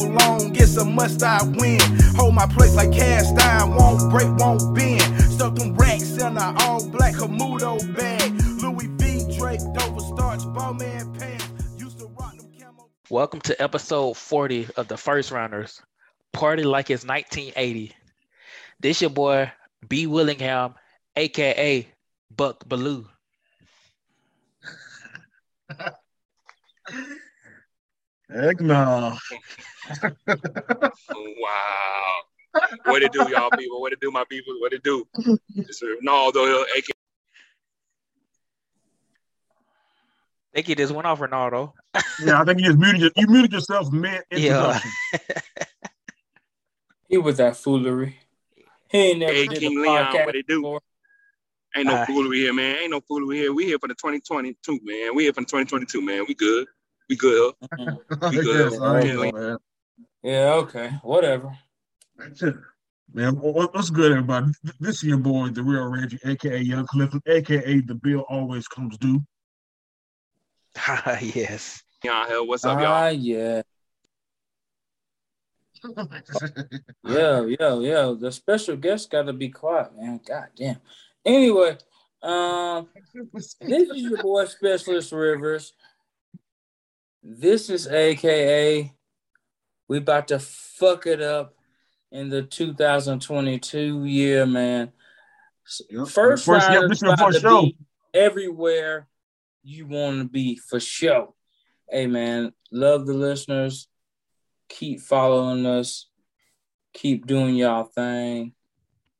been down long, it's a must I win. Hold my place like cast iron, won't break, won't bend. Stuck them racks in a all black Camudo bag. Louis V. Drake, Dover starch, Bowman pants. Used to rock them camo. Welcome to episode 40 of the First Rounders. Party like it's 1980. This your boy B Willingham, aka Buck Baloo. Heck no. Wow. What it do, y'all people? What it do, my people? What it do? It's Ronaldo Hill, aka Think he just went off Ronaldo. Yeah, I think you just muted your, you muted yourself mid Yeah. introduction. He was that foolery. He ain't never Hey, did King Leon, podcast what it do? before. Ain't no Uh, foolery here, man. Ain't no foolery here. We here for the 2022, man. We here for the 2022, man. We good. We good. I You good. guess, I Yeah, know, man. Yeah, okay, whatever. That's it. Man, what's good, everybody? This is your boy, the real Reggie, aka Young Clifton, aka the bill always comes due. Ah, yes. Leon Hill, what's up, Ah, y'all? yeah, yeah, yeah, yeah. The special guest got to be quiet, man. God damn. Anyway, um, this is your boy Specialist Rivers. This is AKA. We about to fuck it up in the 2022 year, man. Yep. First, First- round yep, this is your about first to show. be everywhere you want to be for sure. Hey man, love the listeners. Keep following us. Keep doing y'all thing,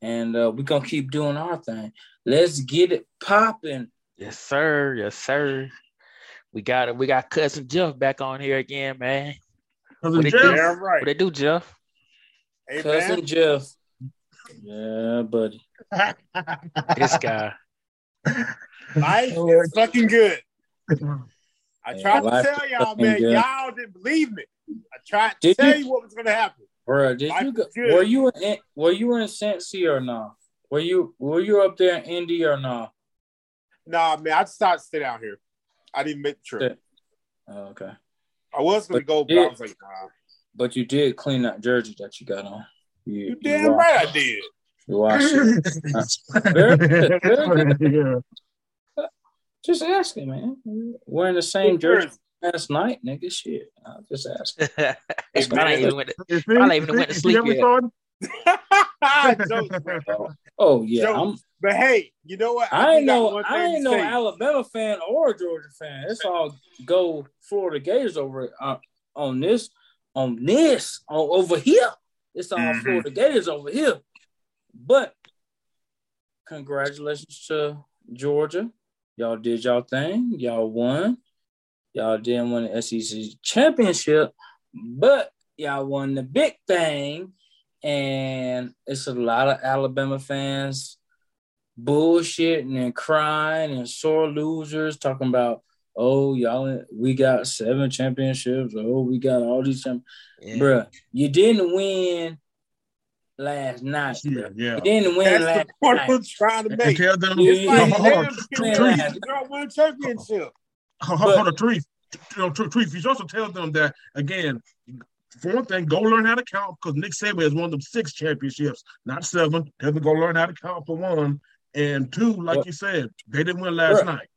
and uh, we're gonna keep doing our thing. Let's get it popping. Yes, sir. Yes, sir. We got it. We got cousin Jeff back on here again, man. Cousin What it Jeff, do? Yeah, What they do, Jeff? Hey, Cousin man. Jeff. Yeah, buddy. This guy. Life oh. is fucking good. I Yeah, tried to tell y'all, man. good. Y'all didn't believe me. I tried to Did tell you? you? what was going to happen. Bro, did Life you go, were you in were you in Cincy or not? Were you were you up there in Indy or not? Nah, man. I decided to stay down here. I didn't make the trip. Oh, okay. I was going to But go, but you I did. was like, nah. But you did clean that jersey that you got on. You, You damn washed- right I did. You washed it. Very good, very yeah. Just asking, man. Wearing the same jersey last night, nigga. Shit. I'm just asking. I Probably man. even went to- You see? Even went to sleep yet. ever started? Jokes, bro. Oh yeah, Joe, I'm. But hey, you know what? I do ain't got no. I ain't to no say. Alabama fan or Georgia fan. It's all go Florida Gators over uh, on this, on this, on over here. It's all Mhm. Florida Gators over here. But congratulations to Georgia. Y'all did y'all thing. Y'all won. Y'all didn't win the SEC championship, but y'all won the big thing. And it's a lot of Alabama fans bullshitting and crying and sore losers talking about, oh, y'all, we got seven championships. Oh, we got all these championships. Yeah. Bruh, you didn't win last night. Yeah, yeah. You didn't win That's last the point night. I'm trying to And make. tell them, Yeah, It's like hold on, them yeah. people Yeah. you don't win championship. hold on, hold Trees. You know, Tre- Trees, you also tell them that again. For one thing, go learn how to count because Nick Saban has won them six championships, not seven. Tell them to go learn how to count for one. And two, like Well- you said, they didn't win last Bruh. night.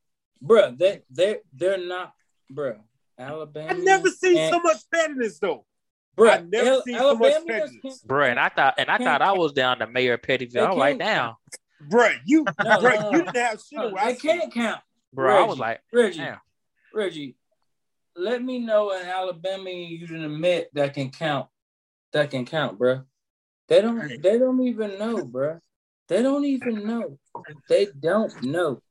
Bruh, they, they, they're not, bruh. Alabama. I've never seen and- so much pettiness though. Bruh, I've never Al- seen so much Alabama prejudice. Bro, and I thought and I thought I was down to Mayor Pettyville. They I was like, can't- damn. Bruh, you, No, bruh, no, you didn't have shit No, I can't count. Bro, I was like, Reggie, damn. Reggie, let me know an Alabama you didn't admit that can count. That can count, bruh. They don't. They don't even know, bruh. They don't even know. They don't know.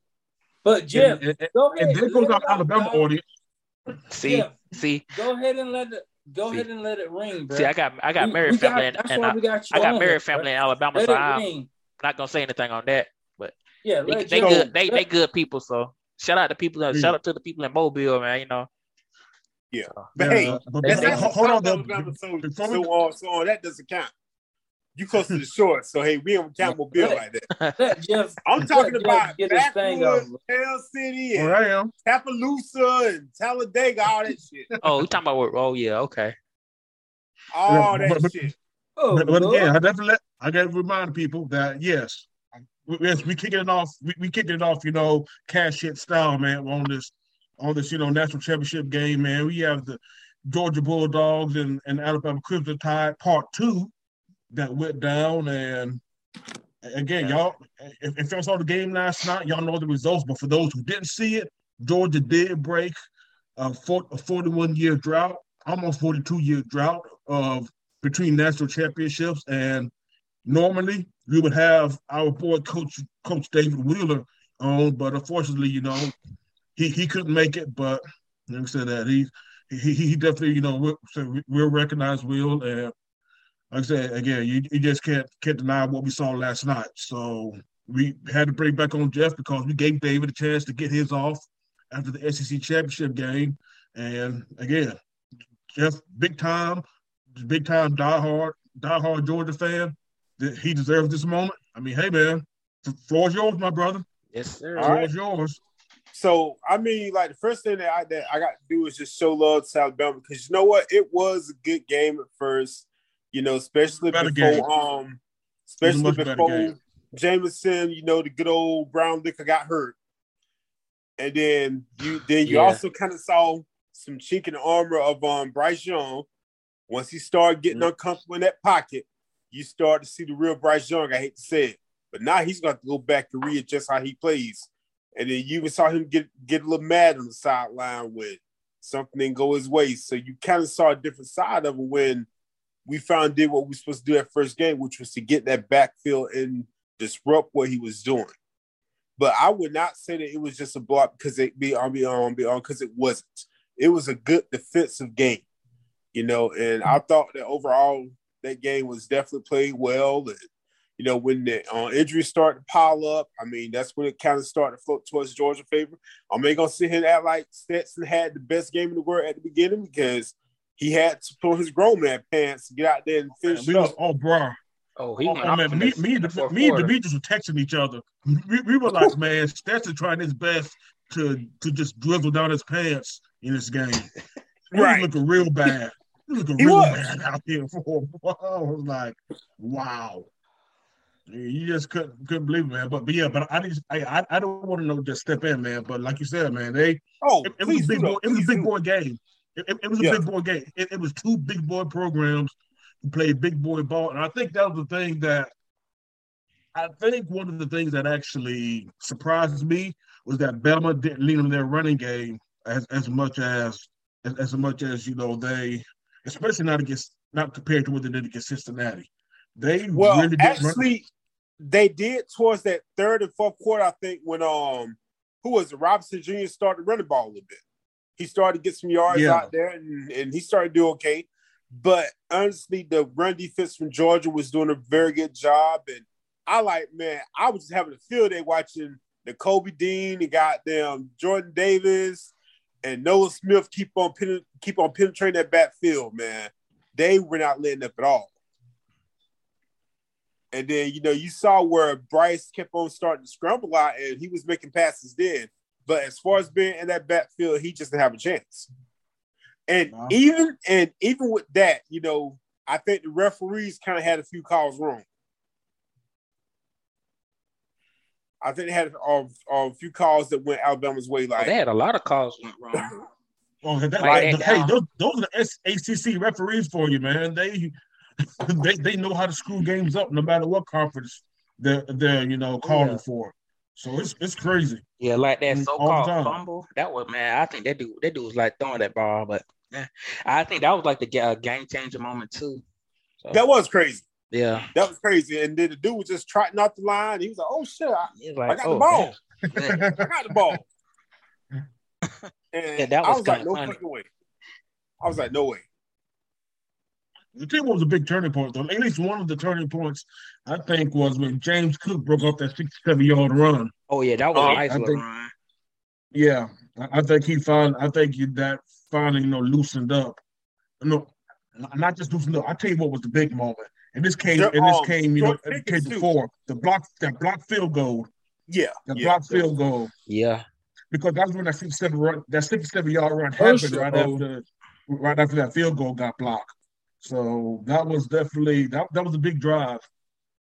But Jeff, and, and, go ahead. and there goes let our out, Alabama dog. audience. See, Yeah. see, Go ahead and let it. Go See. ahead and let it ring, bruh. see. I got I got We- married we got- family and, and I, got I got married here, family bruh. in Alabama, Let so I'm not gonna say anything on that. But yeah, They, let they good. They they good people. So shout out to people. Yeah. Shout out to the people in Mobile, man. You know. Yeah. So, But Yeah, hey, but that's they- not hold, hold on, though. Alabama, so, Before so we- on, so on. That doesn't count. You close to the shore, so hey, we on Campbell Bill Let- like that. let Jeff. I'm talking let Jeff about get his thing Backwoods, off. Hell City, Well, and I am. Tuscaloosa, and Talladega, all that shit. oh, you talking about? what- Oh yeah, okay. All Yeah, that but- shit. Oh, But, but again, I definitely I got to remind people that yes, we- yes, we kicking it off. We, we kicking it off. You know, cash hit style, man. On this, on this, you know, national championship game, man. We have the Georgia Bulldogs and, and Alabama Crimson Tide Part Two that went down, and again, y'all, if, if y'all saw the game last night, y'all know the results. But for those who didn't see it, Georgia did break a, a 41 year drought, almost 42 year drought of between national championships. And normally we would have our boy coach Coach David Wheeler on, but unfortunately, you know, he, he couldn't make it. But like I said, that he he, he definitely, you know, we'll, so we'll recognize Will and like I said again, you, you just can't can't deny what we saw last night. So we had to bring back on Jeff because we gave David a chance to get his off after the SEC championship game. And again, Jeff, big time, big time diehard, diehard Georgia fan. That he deserves this moment. I mean, hey man, floor's yours, my brother. Yes, sir. All right. Floor's yours. So I mean, like the first thing that I that I got to do is just show love to Alabama because you know what, it was a good game at first. You know, especially before game. um, It was a especially before game. Jameson, you know, the good old brown liquor got hurt, and then you then you Yeah. also kind of saw some chink in the armor of um Bryce Young. Once he started getting Mm-hmm. uncomfortable in that pocket, you start to see the real Bryce Young. I hate to say it, but now he's got to go back and readjust how he plays. And then you even saw him get get a little mad on the sideline when something didn't go his way. So you kind of saw a different side of him when we found did what we were supposed to do at first game, which was to get that backfield and disrupt what he was doing. But I would not say that it was just a block because it be on be on be on because it wasn't. It was a good defensive game, you know. And I thought that overall that game was definitely played well. And you know, when the uh, injuries start to pile up, I mean, that's when it kind of started to float towards Georgia favor. I'm ain't gonna sit here and act like Stetson had the best game in the world at the beginning because he had to put on his grown man pants to get out there and finish We it was up. oh bro. Oh, he Oh, went off man, me, me, in the and the, me and quarter. Demetrius were texting each other. We, we were like, man, Stetson trying his best to to just drizzle down his pants in this game. He Right. was looking real bad. He was looking He real was. bad out here for a while. I was like, wow. You just couldn't couldn't believe it, man. But but yeah, but I just I I, I don't want to know just step in, man. But like you said, man, they Oh, it, it was a big boy. It was a big boy game. It, it- it was a Yeah. big boy game. It, it was two big boy programs who played big boy ball, and I think that was the thing that I think one of the things that actually surprised me was that Bama didn't lean on their running game as, as much as, as as much as you know they, especially not against not compared to what they did against Cincinnati. They Well, really actually, they did towards that third and fourth quarter. I think when um, who was it? Robinson Jr. started running the ball a little bit. He started to get some yards Yeah. out there, and, and he started to do okay. But honestly, the run defense from Georgia was doing a very good job, and I like, man, I was just having a field day watching the Kobe Dean, and goddamn Jordan Davis, and Nolan Smith keep on pen- keep on penetrating that backfield, man. They were not letting up at all. And then, you know, you saw where Bryce kept on starting to scramble out and he was making passes then. But as far as being in that backfield, he just didn't have a chance. And Wow. even and even with that, you know, I think the referees kind of had a few calls wrong. I think they had a, a few calls that went Alabama's way. Oh, Like, they had a lot of calls went wrong. Oh, that, Write like, that hey, um, those, those are the S- ACC referees for you, man. They, they they know how to screw games up, no matter what conference they're they're you know calling Yeah. for. So it's it's crazy. Yeah, like that all the so-called fumble. That was man. I think that dude, that dude was like throwing that ball, but eh, I think that was like the uh, game changer moment too. So, that was crazy. yeah, That was crazy. And then the dude was just trotting out the line. He was like, oh, shit, I, He's I got oh, the ball. damn. I got the ball. And Yeah, that I was was like, no funny. fucking way. I was like, no way. The team was a big turning point, though. At least one of the turning points, I think, was when James Cook broke off that 67 yard run. Oh yeah, that was Uh, a nice I think- run. Yeah, I I think he found. I think he, that finally, you know, loosened up. No, not just loosened up. I tell you what was the big moment, and this came, Sure, and this um, came, you know, it came too. before the block, that block field goal, Yeah. the yeah. block field goal. Yeah, because that was when that 67 run, that 67 yard run happened of right after right after that field goal got blocked. So that was definitely that, that was a big drive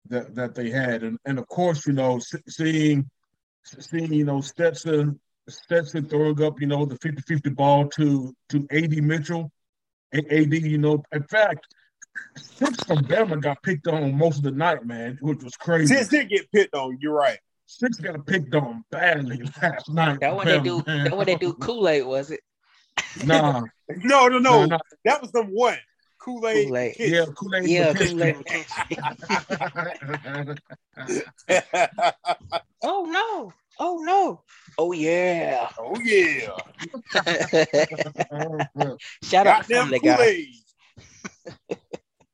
that that they had, and and of course, you know, seeing seeing you know Stetson Stetson throwing up you know the 50-50 ball to to AD Mitchell, AD, you know, in fact. Six from Bama got picked on most of the night, man, which was crazy. Six did get picked on. You're right. Six got picked on badly last night. That when they do that when they do Kool Aid was it? Nah. no, no, no. Nah, nah. That was the one. Kool Aid. Yeah, Kool Aid. Yeah, Kool Aid. oh no! Oh no! Oh yeah! Oh yeah! Shout out to Family Guy.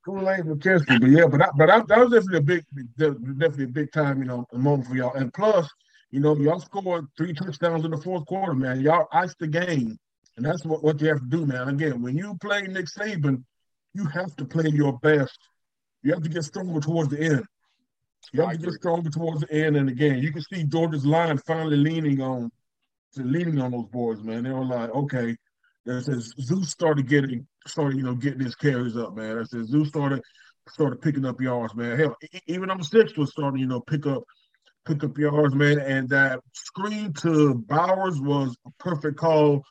Kool Aid McKinstry, but yeah, but I, but I, that was definitely a big, definitely a big time, you know, moment for y'all. And plus, you know, y'all scored three touchdowns in the fourth quarter, man. Y'all iced the game, and that's what, what you have to do, man. Again, when you play Nick Saban, you have to play your best. You have to get stronger towards the end. You have to get stronger towards the end. And again, you can see Georgia's line finally leaning on, leaning on those boards, man. They were like, okay, that says Zeus started getting started, you know, getting his carries up, man. I said Zeus started started picking up yards, man. Hell, even number six was starting, you know, pick up pick up yards, man. And that screen to Bowers was a perfect call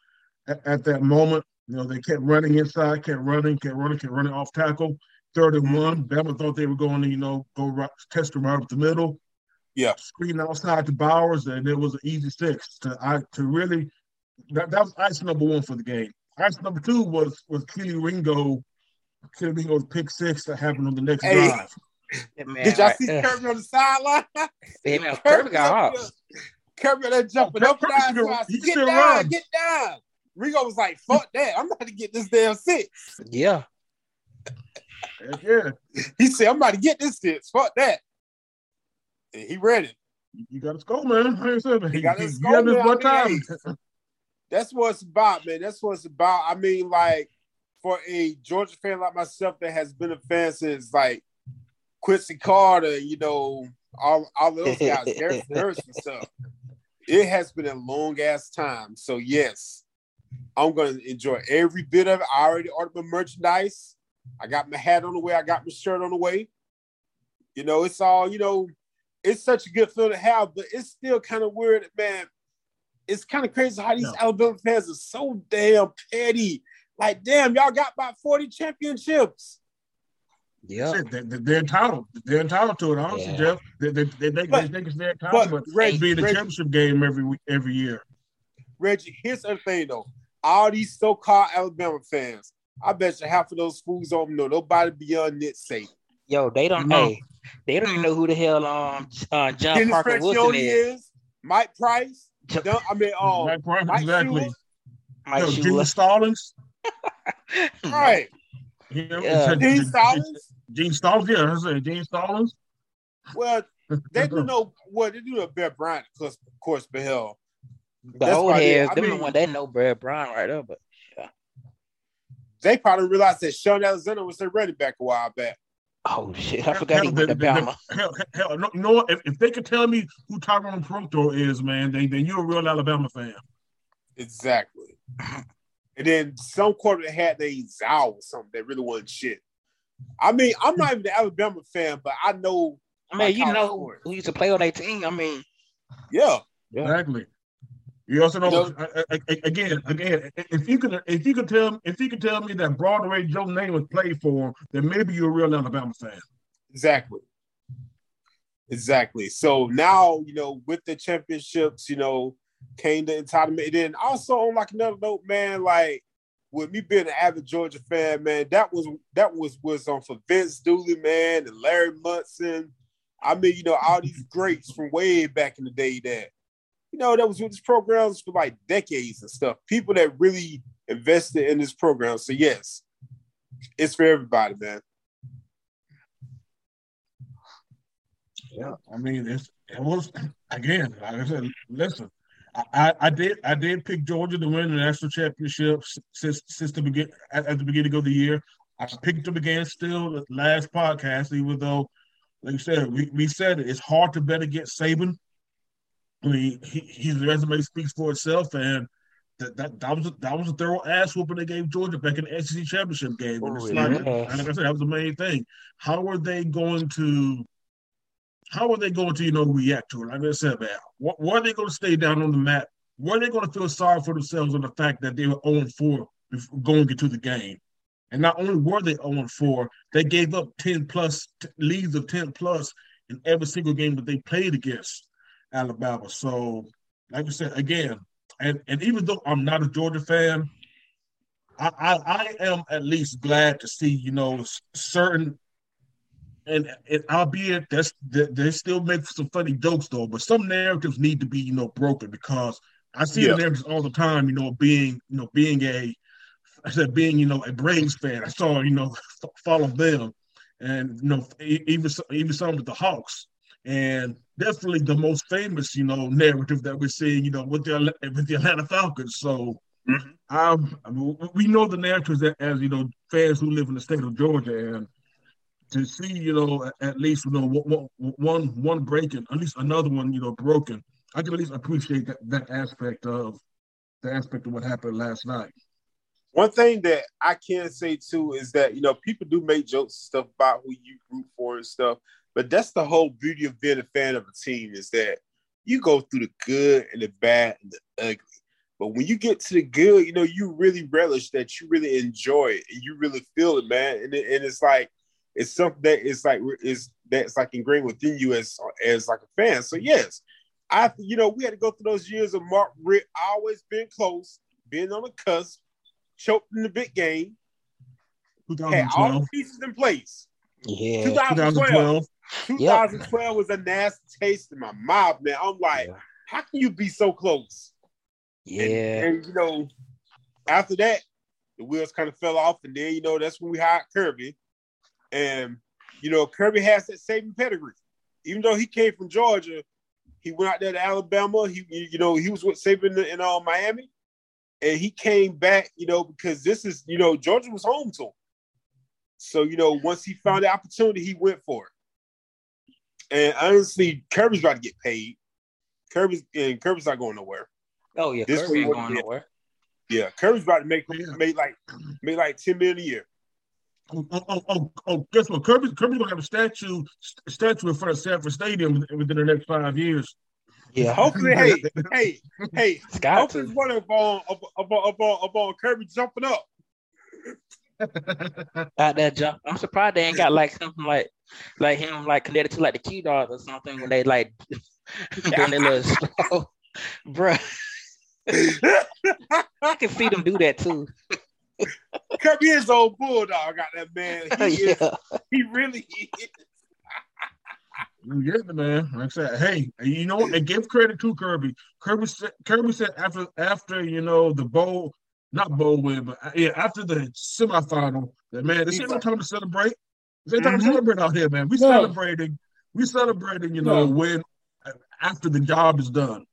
at, at that moment. You know, they kept running inside, kept running, kept running, kept running off tackle. Third and one. Bama thought they were going to, you know, go right, test them right up the middle. Yeah. Screen outside to Bowers, and it was an easy six to I to really that, that was ice number one for the game. Ice number two was was Kelee Ringo, Kelee Ringo's pick six that happened on the next hey. drive. Man, Did y'all see uh, Kirby on the sideline? Yeah, man, Kirby got off. Kirby that jumping oh, up and down. Get down, run. get down. Ringo was like, "Fuck that! I'm about to get this damn six. Yeah. yeah. He said, "I'm about to get this six. Fuck that." And he read it. You got to score, man. Like I said, he, he got to score. This one time that's what it's about, man. That's what it's about. I mean, like for a Georgia fan like myself that has been a fan since like Quincy Carter, you know, all, all those guys, Garrett and stuff. It has been a long ass time. So yes, I'm gonna enjoy every bit of it. I already ordered my merchandise. I got my hat on the way. I got my shirt on the way. You know, it's all, you know, it's such a good feeling to have, but it's still kind of weird, man it's kind of crazy how these no. Alabama fans are so damn petty. Like, damn, y'all got about 40 championships. Yeah, they, are entitled. They're entitled to it. Honestly, yeah. Jeff, they, they, they, they, but, they think it's their entitled, but, but Reggie, be in the Reggie, championship game every every year. Reggie, here's the thing though: all these so-called Alabama fans, I bet you half of those fools don't know nobody beyond Nick Saban. Yo, they don't know. Hey, they don't even know who the hell um uh, John Dennis Parker Wilson is. is. Mike Price. I mean, oh, Mike Mike exactly. Shula. Mike Yo, Gene Stallings. right. Yeah. Gene Stallings. Gene Stallings, yeah, I said Gene Stallings. Well, they do know what well, they do know Bear Bryant, of course, but hell. The old heads, them mean, the one they know Brad Brown right there, but yeah. They probably realized that Shaun Alexander was their running back a while back. Oh shit! I forgot hell, he went to Bama. Hell, hell, no, you know? If, if they could tell me who Tyrone Prothro is, man, then, then you're a real Alabama fan. Exactly. and then some quarter had they Zow or something that really wasn't shit. I mean, I'm not even an Alabama fan, but I know. I mean, you know sports. who used to play on that team. I mean, yeah, yeah. exactly. You also know, again, again, if you could, if you could tell, if you could tell me that Broadway Joe Namath played for him, then maybe you're a real Alabama fan. Exactly. Exactly. So now, you know, with the championships, you know, came the entitlement. And then also on like another note, man, like with me being an avid Georgia fan, man, that was that was was on for Vince Dooley, man, and Larry Munson. I mean, you know, all these greats from way back in the day that you know, that was with this programs for like decades and stuff. People that really invested in this program. So yes, it's for everybody, man. Yeah, I mean, it's it was again, like I said, listen, I, I did I did pick Georgia to win the national championship since since the begin at, at the beginning of the year. I picked them again still the last podcast, even though, like you said, we, we said it, it's hard to bet against Saban I mean, he, his resume speaks for itself, and that, that, that was a, that was a thorough ass whooping they gave Georgia back in the SEC championship game. Oh, and Oh, like, like I said, that was the main thing. How are they going to? How are they going to, you know, react to it? Like I said, man, what, where are they going to stay down on the mat? Where are they going to feel sorry for themselves on the fact that they were 0 4 going into the game? And not only were they 0 4, they gave up 10 plus t- leads of 10 plus in every single game that they played against Alabama. So, like I said, again, and, and even though I'm not a Georgia fan, I, I, I am at least glad to see, you know, certain and, and albeit that's they, they still make some funny jokes though, but some narratives need to be, you know, broken because I see Yeah. the narratives all the time, you know, being, you know, being a I said being, you know, a Braves fan. I saw, you know, f- follow them and you know, even even some with the Hawks. And definitely the most famous, you know, narrative that we're seeing, you know, with the with the Atlanta Falcons. So Mhm. um, I mean, we know the narratives that, as you know, fans who live in the state of Georgia, and to see, you know, at, at least you know one, one one breaking, at least another one, you know, broken. I can at least appreciate that, that aspect of the aspect of what happened last night. One thing that I can say too is that you know people do make jokes and stuff about who you root for and stuff, but that's the whole beauty of being a fan of a team is that you go through the good and the bad and the ugly. But when you get to the good, you know you really relish that, you really enjoy it, and you really feel it, man. And, it, and it's like it's something that is like is that's like ingrained within you as as like a fan. So yes, I you know we had to go through those years of Mark Richt always being close, being on the cusp, choked in the big game, had all the pieces in place. Yeah. 2012, 2012. 2012 was a nasty taste in my mouth, man. I'm like, Yeah. how can you be so close? And- Yeah. And, you know, after that, the wheels kind of fell off, and then you know that's when we hired Kirby, and you know Kirby has that Saban pedigree. Even though he came from Georgia, he went out there to Alabama. He, you know, he was with Saban in, in uh, Miami, and he came back, you know, because this is, you know, Georgia was home to him. So you know, once he found the opportunity, he went for it. And honestly, Kirby's about to get paid. Kirby's and Kirby's not going nowhere. Oh yeah. This Kirby ain't one- going nowhere. Yeah, Kirby's about to make Yeah. make like make like ten million a year. Oh, oh, oh, oh, oh, guess what? Kirby, Kirby's gonna have a statue st- statue in front of Sanford Stadium within- within the next five years. Yeah. Hopefully, hey, hey, hey, It's got hopefully to. it's one of on upon upon upon Kirby jumping up. Out that jump. I'm surprised they ain't got like something like like him like connected to like the Q dog or something when they like doing their little slow. Bruh. I can see them do that too. Kirby is old bulldog. Got that man. He is, yeah. he really is. You get it, man. Like I said, hey, you know what? And give credit to Kirby. Kirby said, Kirby said after after you know the bowl, not bowl win, but uh, yeah, after the semifinal, that man, this ain't no time to celebrate. This ain't time to Mhm. celebrate out here, man. We No. celebrating, we celebrating, you know, No. when after the job is done.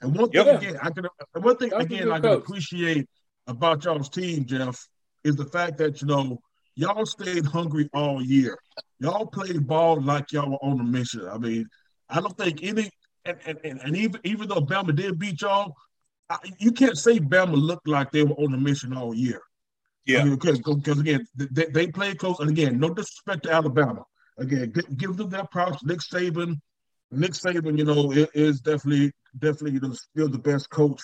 And one thing again, I can one thing That's again I can appreciate about y'all's team, Jeff, is the fact that you know y'all stayed hungry all year. Y'all played ball like y'all were on a mission. I mean, I don't think any and, and, and, and even even though Bama did beat y'all, I, you can't say Bama looked like they were on a mission all year. Yeah. because because again they, they played close, and again, no disrespect to Alabama. Again, gi- give them their props. Nick Saban, Nick Saban, you know, i- is definitely definitely you know still the best coach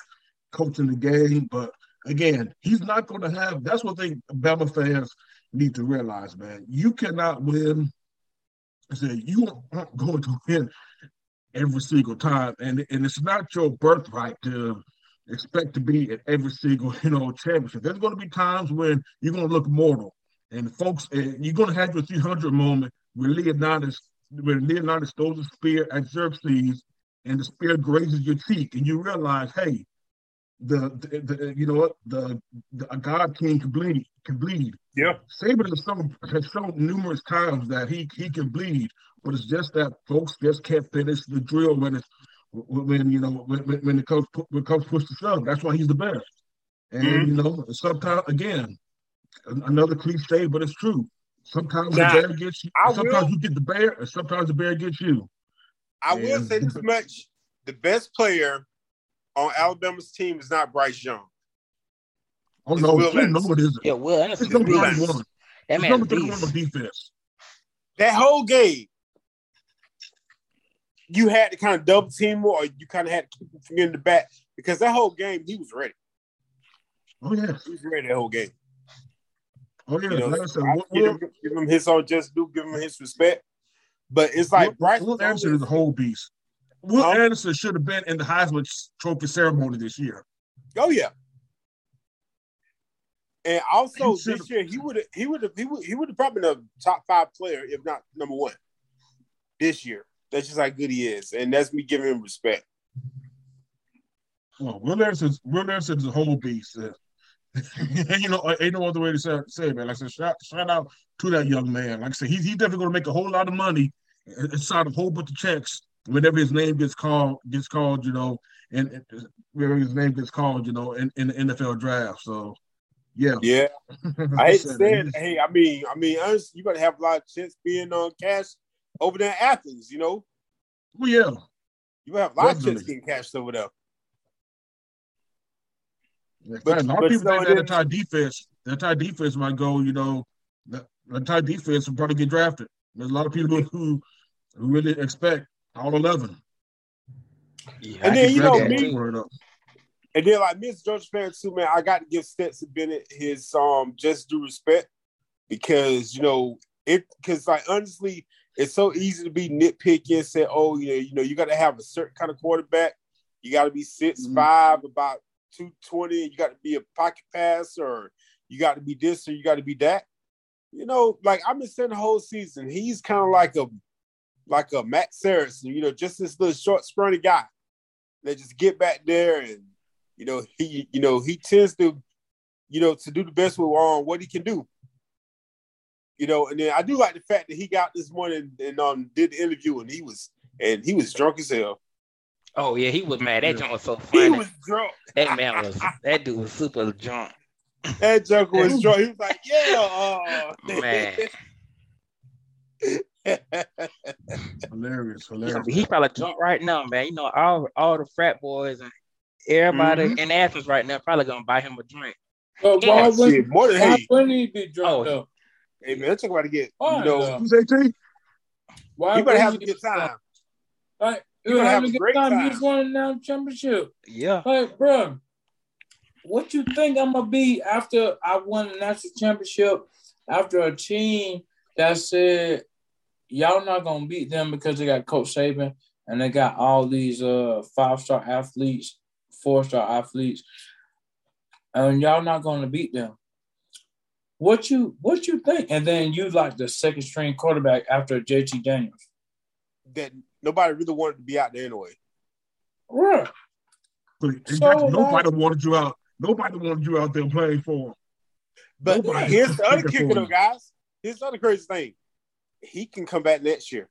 coach in the game. But again, he's not going to have. That's one thing Bama fans need to realize, man. You cannot win. I said you aren't going to win every single time, and and it's not your birthright to expect to be at every single you know championship. There's going to be times when you're going to look mortal, and folks, and you're going to have your 300 moment where Leonidas when Leonidas throws a spear at Xerxes, and the spear grazes your cheek, and you realize, hey, the, the, the you know what the, the a God king can bleed can bleed. Yeah. Saban has shown, has shown numerous times that he he can bleed, but it's just that folks just can't finish the drill when it's when you know when, when when the coach pu- when coach pushes the shove. That's why he's the best. And Mhm. you know sometimes again another cliche, but it's true. Sometimes Now, the bear gets you. I Sometimes will- you get the bear, and sometimes the bear gets you. I will say this much: the best player on Alabama's team is not Bryce Young. Oh It's no, Will you know it isn't. Yeah, Will Anderson. It's number is thirty-one. That It's man's number a thirty-one on defense. That whole game, you had to kind of double team him or you kind of had to keep him from getting the back because that whole game he was ready. Oh yeah, He was ready that whole game. oh yeah. You know, like I said, I Will, give, him, give him his own just do, give him his respect. But it's like Bryce Will Anderson is a whole beast. Will Huh? Anderson should have been in the Heisman Trophy ceremony this year. Oh yeah. And also this year he would have he would have he would he would have probably been a top five player if not number one this year. That's just how good he is, and that's me giving him respect. Well, Will Anderson, Will Anderson is a whole beast. uh, you know, ain't no other way to say, say it, man. Like I said, shout, shout out to that young man. Like I said, he's, he's definitely going to make a whole lot of money inside a whole bunch of checks whenever his name gets called. Gets called, you know, and, and whenever his name gets called, you know, in, in the NFL draft. So, yeah, Yeah, I hate to said, say it. Hey, I mean, I mean, honestly, you better have a lot of chance being on cash over there in Athens. You know, Oh yeah, you have a lot of Definitely. chance getting cashed over there. But, But- a lot but of people so think it that is- entire defense, the entire defense might go, you know, the the entire defense will probably get drafted. There's a lot of people who who really expect all eleven. Yeah, And I then, you know, me- too. Word up. And then, like Miss Georgia fan too, man, I got to give Stetson Bennett his um just due respect because you know it because like honestly, it's so easy to be nitpicky and say, oh, you know, you know, you got to have a certain kind of quarterback. You got to be six Mhm. five, about two twenty. You got to be a pocket pass, or you got to be this, or you got to be that. You know, like I've been saying the whole season, he's kind of like a like a Matt Saracen. You know, just this little short, scrawny guy that just get back there and you know he you know he tends to you know to do the best with um, what he can do you know and then i do like the fact that he got this morning and um did the interview and he was and he was drunk as hell Oh yeah, he was mad. That joint was so funny. he was drunk That man was. That dude was super drunk. that joker was drunk he was like yeah uh Man. Hilarious, Yeah, hilarious. but he probably drunk right now, man. You know, all all the frat boys and everybody Mhm. in Athens right now probably gonna buy him a drink. But Yeah, why Shit, wouldn't, more than why hey, wouldn't he be drunk Oh. though? Hey man talk about to get Why you know though? Who's 18? Why you better have a good time Like, You you better having have a a good great time. time. You just won a championship. Yeah. Like, bro, what you think I'm gonna be after I won the national championship? After a team that said y'all not gonna beat them because they got Coach Saban and they got all these uh five star athletes, four star athletes, and y'all not gonna beat them. What you what you think? And then you like the second string quarterback after JT Daniels. that nobody really wanted to be out there anyway Right. Exactly. So, Nobody wanted you out. Nobody wanted you out there playing for. him. but Nobody here's the other kicker though guys here's the other crazy thing he can come back next year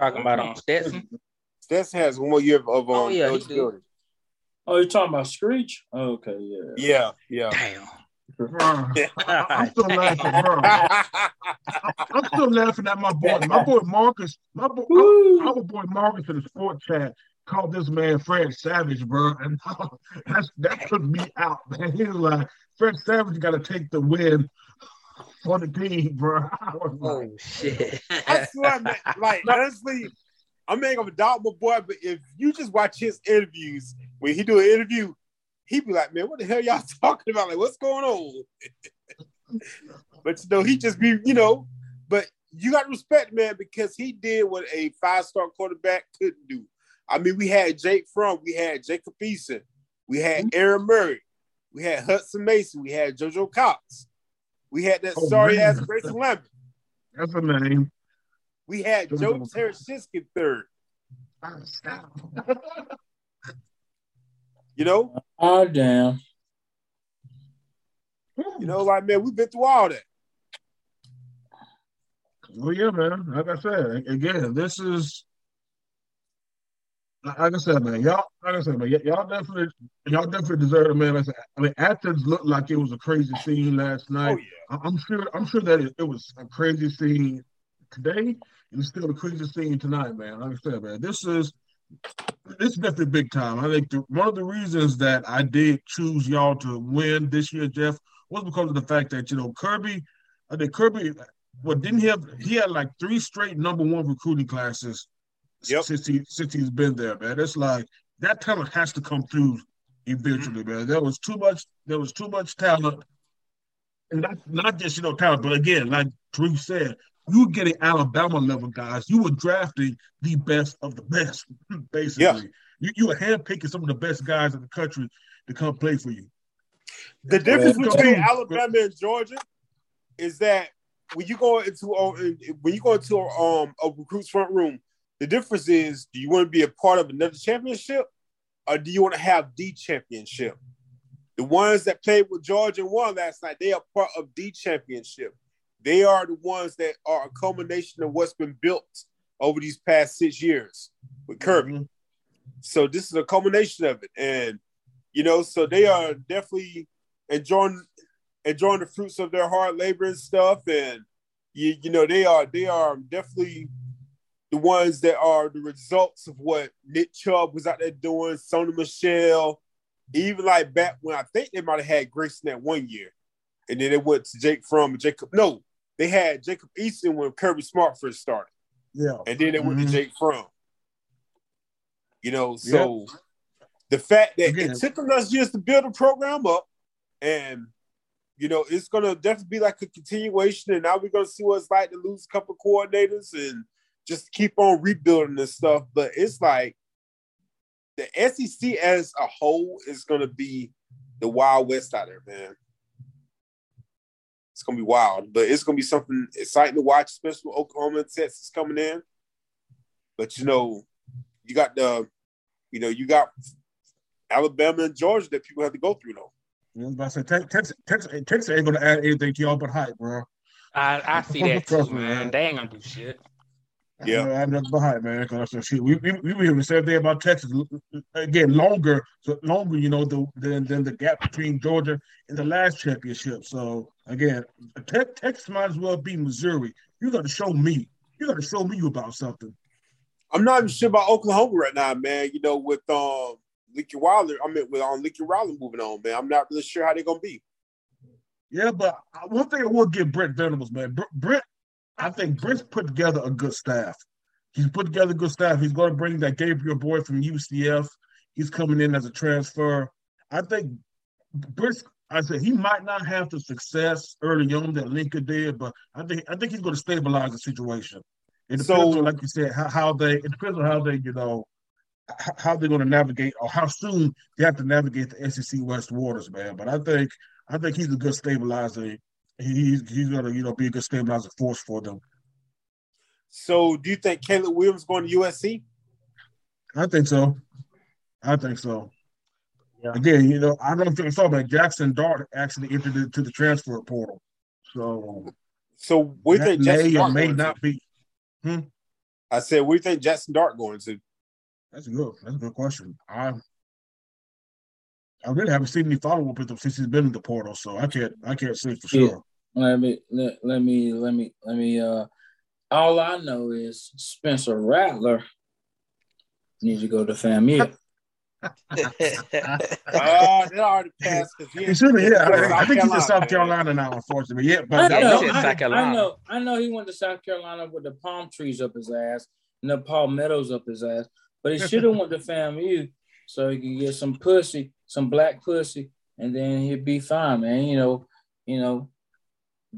Talking about on Stetson. Stetson has one more year of, of um, Oh, yeah, eligibility. Oh, you're talking about Screech? Okay, yeah. Yeah, yeah. Damn. Bruh, I- I'm still laughing, bro. I'm still laughing at my boy. My boy Marcus. My boy, our boy Marcus in the sports chat called this man Fred Savage, bro, and that's that took me out, man. He was like, Fred Savage got to take the win for the team, bro. I was oh, like, Oh shit. I swear, man, like honestly, I mean, I'm a dog, my boy, but if you just watch his interviews, when he do an interview, he be like, "Man, what the hell y'all talking about? Like, what's going on?" but you know, he just be, you know, but you got to respect, man, because he did what a five star quarterback couldn't do. I mean, we had Jake Fromm, we had Jacob Eason, we had mm-hmm. Aaron Murray, we had Hutson Mason, we had JoJo Cox, we had that Oh, sorry ass man. Grayson Lambert. that's a name. We had Joe Cox. Tereshinski third. You know, Oh damn. you know, like man, we've been through all that. Well, yeah, man. Like I said, again, this is like I said, man. Y'all, like I said, man. y- Y'all definitely, y'all definitely deserve it, man. Like I, said, I mean, Athens looked like it was a crazy scene last oh, night. Oh yeah. I- I'm sure. I'm sure that it, it was a crazy scene today, and it's still a crazy scene tonight, man. Like I said, man. This is This is definitely big time. I think the, one of the reasons that I did choose y'all to win this year, Jeff, was because of the fact that you know Kirby. Uh, I think Kirby, well, didn't he have? He had like three straight number one recruiting classes Yep. since he since he's been there, man. It's like that talent has to come through eventually, mm-hmm. man. There was too much. There was too much talent, and not not just you know talent, but again, like Drew said, you were getting Alabama level guys. You were drafting the best of the best, basically. Yeah. You you were handpicking some of the best guys in the country to come play for you. The difference between Alabama and Georgia is that when you go into uh, when you go into um a recruit's front room, the difference is do you want to be a part of another championship or do you want to have the championship? The ones that played with Georgia and won last night, they are part of the championship. They are the ones that are a culmination of what's been built over these past six years with Kirby. Mhm. So this is a culmination of it, and you know, so they are definitely enjoying enjoying the fruits of their hard labor and stuff. And you you know, they are they are definitely the ones that are the results of what Nick Chubb was out there doing, Sony Michel, even like back when I think they might have had Grayson that one year, and then they went to Jake Fromm and Jacob. No, they had Jacob Eason when Kirby Smart first started Yeah. and then they went Mhm. to Jake Fromm. You know, so the fact that Again. it took them us years to build a program up, and you know, it's gonna definitely be like a continuation. And now we're gonna see what it's like to lose a couple coordinators and just keep on rebuilding this stuff. But it's like the SEC as a whole is gonna be the Wild West out there, man. It's gonna be wild, but it's gonna be something exciting to watch, especially with Oklahoma and Texas coming in. But you know, you got the, you know, you got Alabama and Georgia that people have to go through though. You know, I'm about to say, Texas, Texas, Texas ain't gonna add anything to y'all but hype, bro. I, I see that too, man. man. They ain't gonna do shit. Yeah. I nothing but hype, man. Shit. We we we were the same thing about Texas. Again, longer, so longer, you know, the, than than the gap between Georgia and the last championship. So again, Te- Texas might as well be Missouri. You got to show me. You got to show me about something. I'm not even sure about Oklahoma right now, man. You know, with um Leaky Wilder, I mean with um Leaky Wilder moving on, man. I'm not really sure how they're gonna be. Yeah, but one thing I will give Brent Venables, man. Br- Brent, I think Brent's put together a good staff. He's put together a good staff. He's going to bring that Gabriel boy from UCF. He's coming in as a transfer. I think Brent's. I said he might not have the success early on that Lincoln did, but I think I think he's going to stabilize the situation. It depends So- on, like you said, how, how they. It depends on how they, you know, how they're going to navigate or how soon they have to navigate the SEC West waters, man. But I think I think he's a good stabilizer. He's he's gonna you know be a good stabilizer force for them. So do you think Caleb Williams going to USC? I think so. I think so. Yeah. Again, you know, I don't think if you saw, but Jackson Dart actually entered into the transfer portal. So So we do you think Jackson may or Dart may not to? be. Hmm? I said, we think Jackson Dart going to? That's good. That's a good question. I I really haven't seen any follow up with him since he's been in the portal, so I can't I can't say for Yeah. sure. Let me let, let me let me let me uh all I know is Spencer Rattler needs to go to FAMU. Oh, that already passed. 'cause he- He should have, yeah. I, I think he's in South South Carolina, Carolina now, unfortunately. Yeah, but that, know, I, South I know, I know he went to South Carolina with the palm trees up his ass and the palmettos up his ass, but he should have went to FAMU so he could get some pussy, some black pussy, and then he'd be fine, man. You know, you know,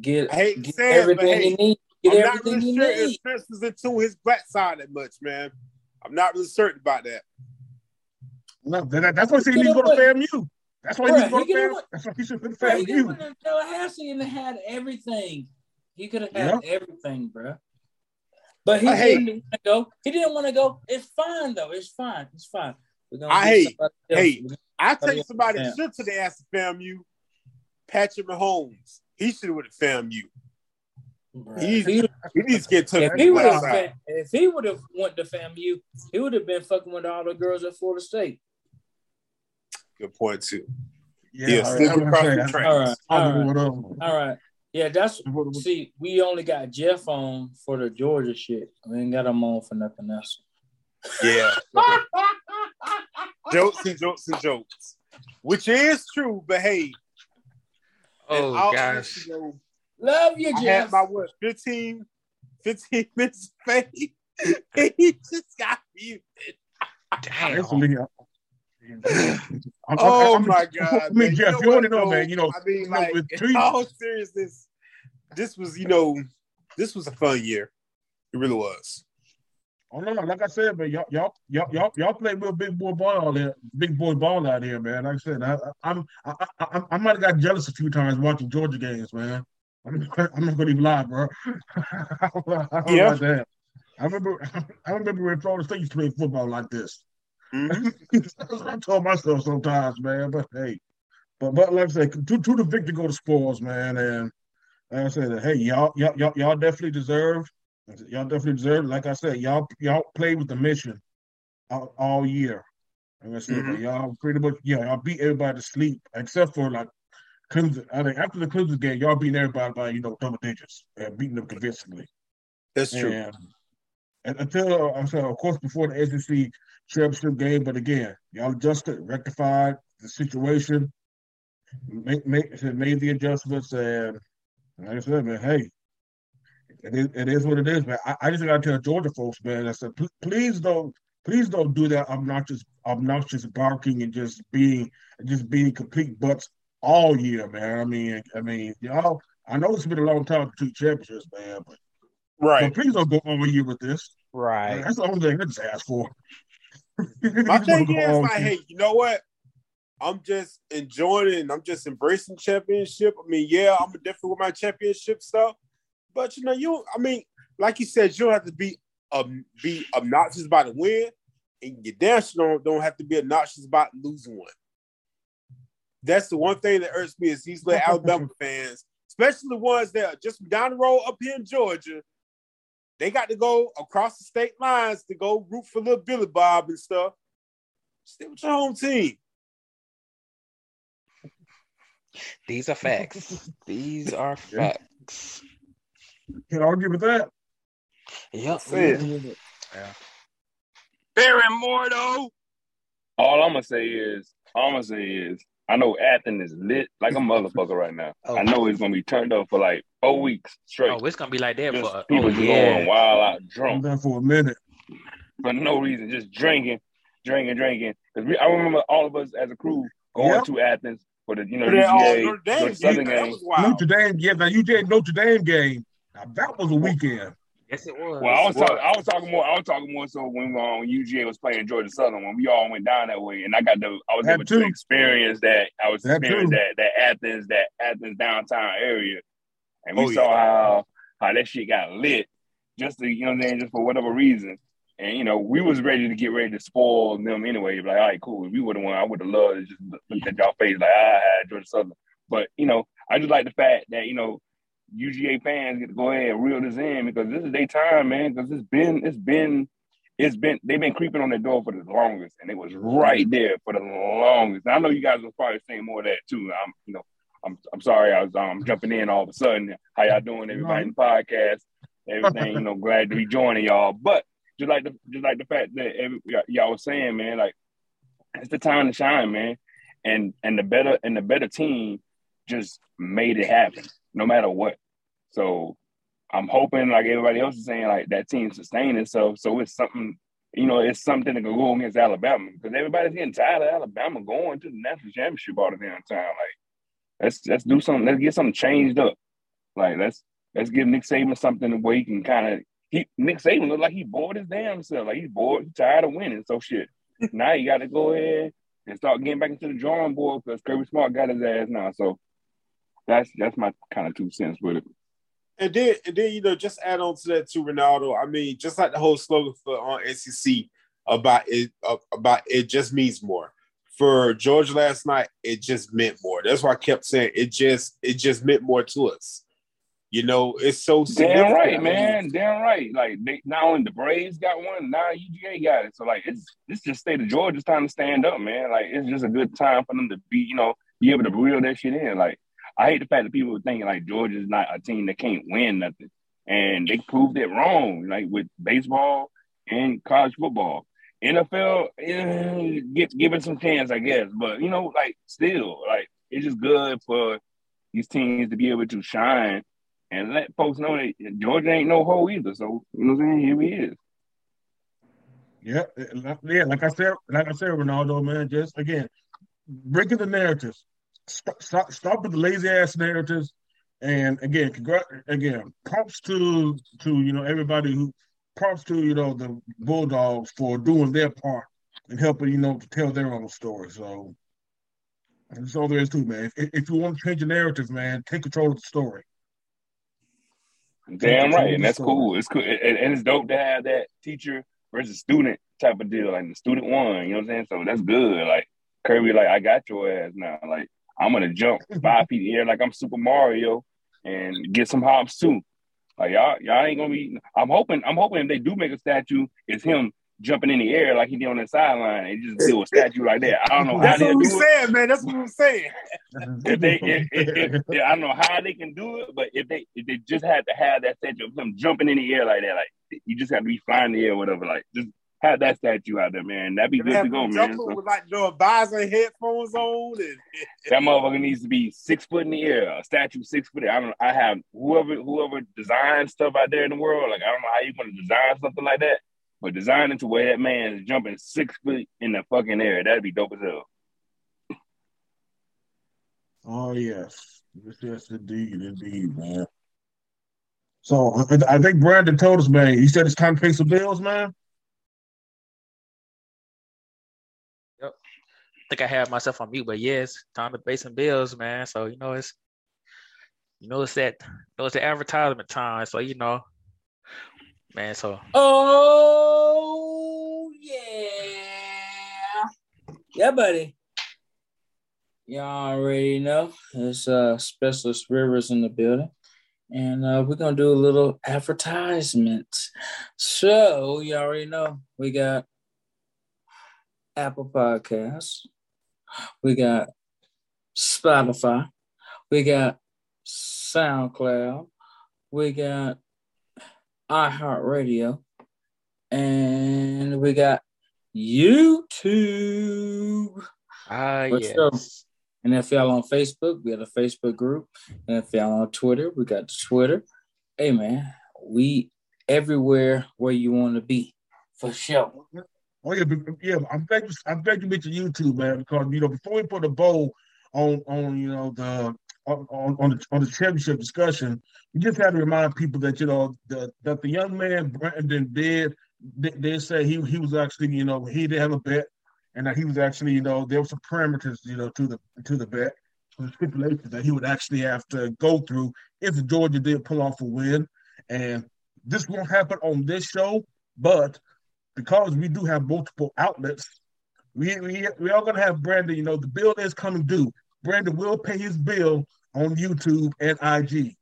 get, I hate get say it, but everything hey, he needs. Get I'm not everything really he sure needs. Spencer's into his black side that much, man. I'm not really certain about that. no, that, that's why he said he You needs to go to FAMU. That's why he needs to go to he FAMU. That's why he should go to Bro, he could have went to Tallahassee and had everything. He could have had everything, bro. But he uh, I hate- didn't want to go. He didn't want to go. It's fine though. It's fine. It's fine. We're gonna I hate- somebody hate. We're I think yeah. somebody Yeah. should to the ass of FAMU. Patrick Mahomes. He should have went to FAMU. gonna- He, If he, he needs to get to if the he would have, if he would have went to FAMU, he would have been fucking with all the girls at Florida State. Good point too. Yeah, Yeah, that's slip across the That's- track. All right, I all don't know right, what else. all right. Yeah, that's What- what- see. We only got Jeff on for the Georgia shit. We ain't got him on for nothing else. Yeah. jokes and jokes and jokes, which is true. But hey, Oh gosh. honesty, though, Love you, Jeff. I Jeff. had my what 15, 15 minutes of fame. he just got muted. Damn. I'm- Oh I'm- my god! I mean, man. Jeff, you what, already know, man. You know, I mean, like, with in all seriousness, this was, you know, this was a fun year. It really was. Oh no, like I said, man, y'all, y'all, y'all, y'all, y'all play real big boy ball out here, big boy ball out here, man. Like I said, I, I, I'm, I, I, I, I might have got jealous a few times watching Georgia games, man. I'm, I'm not gonna even lie, bro. I don't know Yeah. about that. I remember, I remember when Florida State used to play football like this. Mhm. I told myself sometimes, man. But hey, but but like I said, to, to the victor go to spoils, man. And like I said, hey, y'all, y'all, y'all, y'all definitely deserve. Y'all definitely deserve. It. Like I said, y'all, y'all played with the mission all, all year. Like I said, Mhm. y'all pretty much, yeah, y'all beat everybody to sleep except for like Clemson. I think after the Clemson game, y'all beating everybody by you know double digits and beating them convincingly. That's true. And, and until I'm sorry, of course, before the SEC championship game, but again, y'all adjusted, rectified the situation, make, make, made the adjustments, and like I said, man, hey, it is, it is what it is, man. I, I just gotta tell Georgia folks, man, I said, "Pl- please don't, please don't do that obnoxious, obnoxious barking and just being, just being complete butts all year, man. I mean, I mean, y'all. I know it's been a long time for two championships, man, but Right. but please don't go all year with this. Right. That's the only thing I just ask for. My You thing is like, year. hey, you know what? I'm just enjoying it and I'm just embracing championship. I mean, yeah, I'm different with my championship stuff, but you know, you I mean, like you said, you don't have to be um be obnoxious about the win, and you damn sure don't, don't have to be obnoxious about losing one. That's the one thing that irks me is these little Alabama fans, especially the ones that are just down the road up here in Georgia. They got to go across the state lines to go root for little Billy Bob and stuff. Stay with your home team. These are facts. These are facts. Can't argue with that. Yep. Say it. Baron Mordo. All I'm gonna say is, all I'm gonna say is, I know Athens is lit like a motherfucker right now. Oh. I know it's gonna be turned up for like four weeks straight. Oh, it's gonna be like that just for oh, people oh just yeah. going wild out I'm drunk there for a minute. for no reason, just drinking, drinking, drinking. Because I remember all of us as a crew going Yep. to Athens for the you know Yeah, oh, UGA Notre Dame, Georgia Southern yeah, that game. was. Notre Dame, yeah, now UJ Notre Dame game. Now that was a weekend. Yes, it was. Well, I was What? talking. I was talking more. I was talking more so when um, UGA was playing Georgia Southern when we all went down that way, and I got the. I was That able too. to experience that. I was That experiencing too. that that Athens that Athens downtown area, and we Oh, saw yeah. how how that shit got lit, just to you know what I'm saying, just for whatever reason. And you know, we was ready to get ready to spoil them anyway. Like, all right, cool. If we would have won, I would have loved to just look at y'all face like I had Georgia Southern. But you know, I just like the fact that you know UGA fans get to go ahead and reel this in because this is their time, man. Because it's been, it's been, it's been, they've been creeping on the door for the longest, and it was right there for the longest. And I know you guys will probably saying more of that too. I'm, you know, I'm, I'm sorry, I was um jumping in all of a sudden. How y'all doing, everybody in the podcast? Everything, you know, glad to be joining y'all. But just like the, just like the fact that every, y'all was saying, man, like it's the time to shine, man. And and the better and the better team just made it happen, no matter what. So I'm hoping, like everybody else is saying, like that team sustain itself. So it's something, you know, it's something that can go against Alabama because everybody's getting tired of Alabama going to the national championship all the damn time. Like, let's let's do something. Let's get something changed up. Like let's let's give Nick Saban something where he can kind of. He Nick Saban look like he bored his damn self. Like he's bored, tired of winning. So shit. now you got to go ahead and start getting back into the drawing board because Kirby Smart got his ass now. So that's that's my kind of two cents with it. And then, and then, you know, just add on to that too, Ronaldo. I mean, just like the whole slogan for on SEC about it, uh, about it just means more. For Georgia last night, it just meant more. That's why I kept saying it. Just, it just meant more to us. You know, it's so Damn right, man. Damn right. Like they not only the Braves got one, now UGA got it. So like it's it's just state of Georgia's time to stand up, man. Like it's just a good time for them to be, you know, be able to reel that shit in. Like I hate the fact that people were thinking like Georgia's not a team that can't win nothing. And they proved it wrong, like with baseball and college football. NFL, eh, get give it some chance, I guess. But you know, like still, like it's just good for these teams to be able to shine and let folks know that Georgia ain't no hoe either. So you know what I'm saying? Here he is. Yeah, yeah. Like I said, like I said, Ronaldo, man. Just again, breaking the narratives. Stop, stop, stop with the lazy ass narratives. And again, congrat, again, props to to you know everybody who props to you know the Bulldogs for doing their part and helping you know to tell their own story. So that's all there is to it, man. If, if you want to change the narrative, man, take control of the story. Damn right, and that's cool. It's cool, and, and it's dope to have that teacher versus student type of deal. Like the student won, you know what I'm saying? So that's good. Like Kirby, like I got your ass now. Like I'm gonna jump five feet in the air like I'm Super Mario and get some hops too. Like y'all, y'all ain't gonna be. I'm hoping. I'm hoping if they do make a statue, it's him jumping in the air like he did on the sideline and just do a statue like that. I don't know That's how they do it. saying, man. That's what I'm saying. If they, if, if, if, I don't know how they can do it, but if they, if they just had to have that statue of him jumping in the air like that, like you just got to be flying in the air, or whatever. Like just have that statue out there, man. That'd be good to go, man. So- with like no visor headphones on, and That motherfucker needs to be six foot in the air. A statue six foot. I don't. Know. I have whoever whoever designs stuff out there in the world. Like I don't know how you're going to design something like that, but design it to where that man is jumping six foot in the fucking air. That'd be dope as hell. Oh yes, yes, yes, indeed, indeed, man. So I, I think Brandon told us, man. He said it's time to pay some bills, man. Think I had myself on mute, but yes, time to pay some bills, man. So you know it's you know it's that you know it's the advertisement time. So you know, man. So Oh yeah, yeah, buddy. Y'all already know it's uh Specialist Rivers in the building, and uh, we're gonna do a little advertisement. So you already know we got Apple Podcasts, we got Spotify, we got SoundCloud, we got iHeartRadio, and we got YouTube. ah For yes. sure. And if y'all on Facebook, we got a Facebook group. And if y'all on Twitter, we got the Twitter. Hey man, we everywhere where you want to be. For sure. Oh yeah, yeah. I'm glad you, I'm glad you mentioned YouTube, man, because you know before we put a bow on on you know the on on, the on the championship discussion, we just had to remind people that you know the, that the young man Brandon did did, did say he he was actually you know he didn't have a bet and that he was actually you know there were some parameters you know to the to the bet some stipulations that he would actually have to go through if Georgia did pull off a win, and this won't happen on this show, but because we do have multiple outlets, we we we are gonna have Brandon. You know, the bill is coming due. Brandon will pay his bill on YouTube and IG.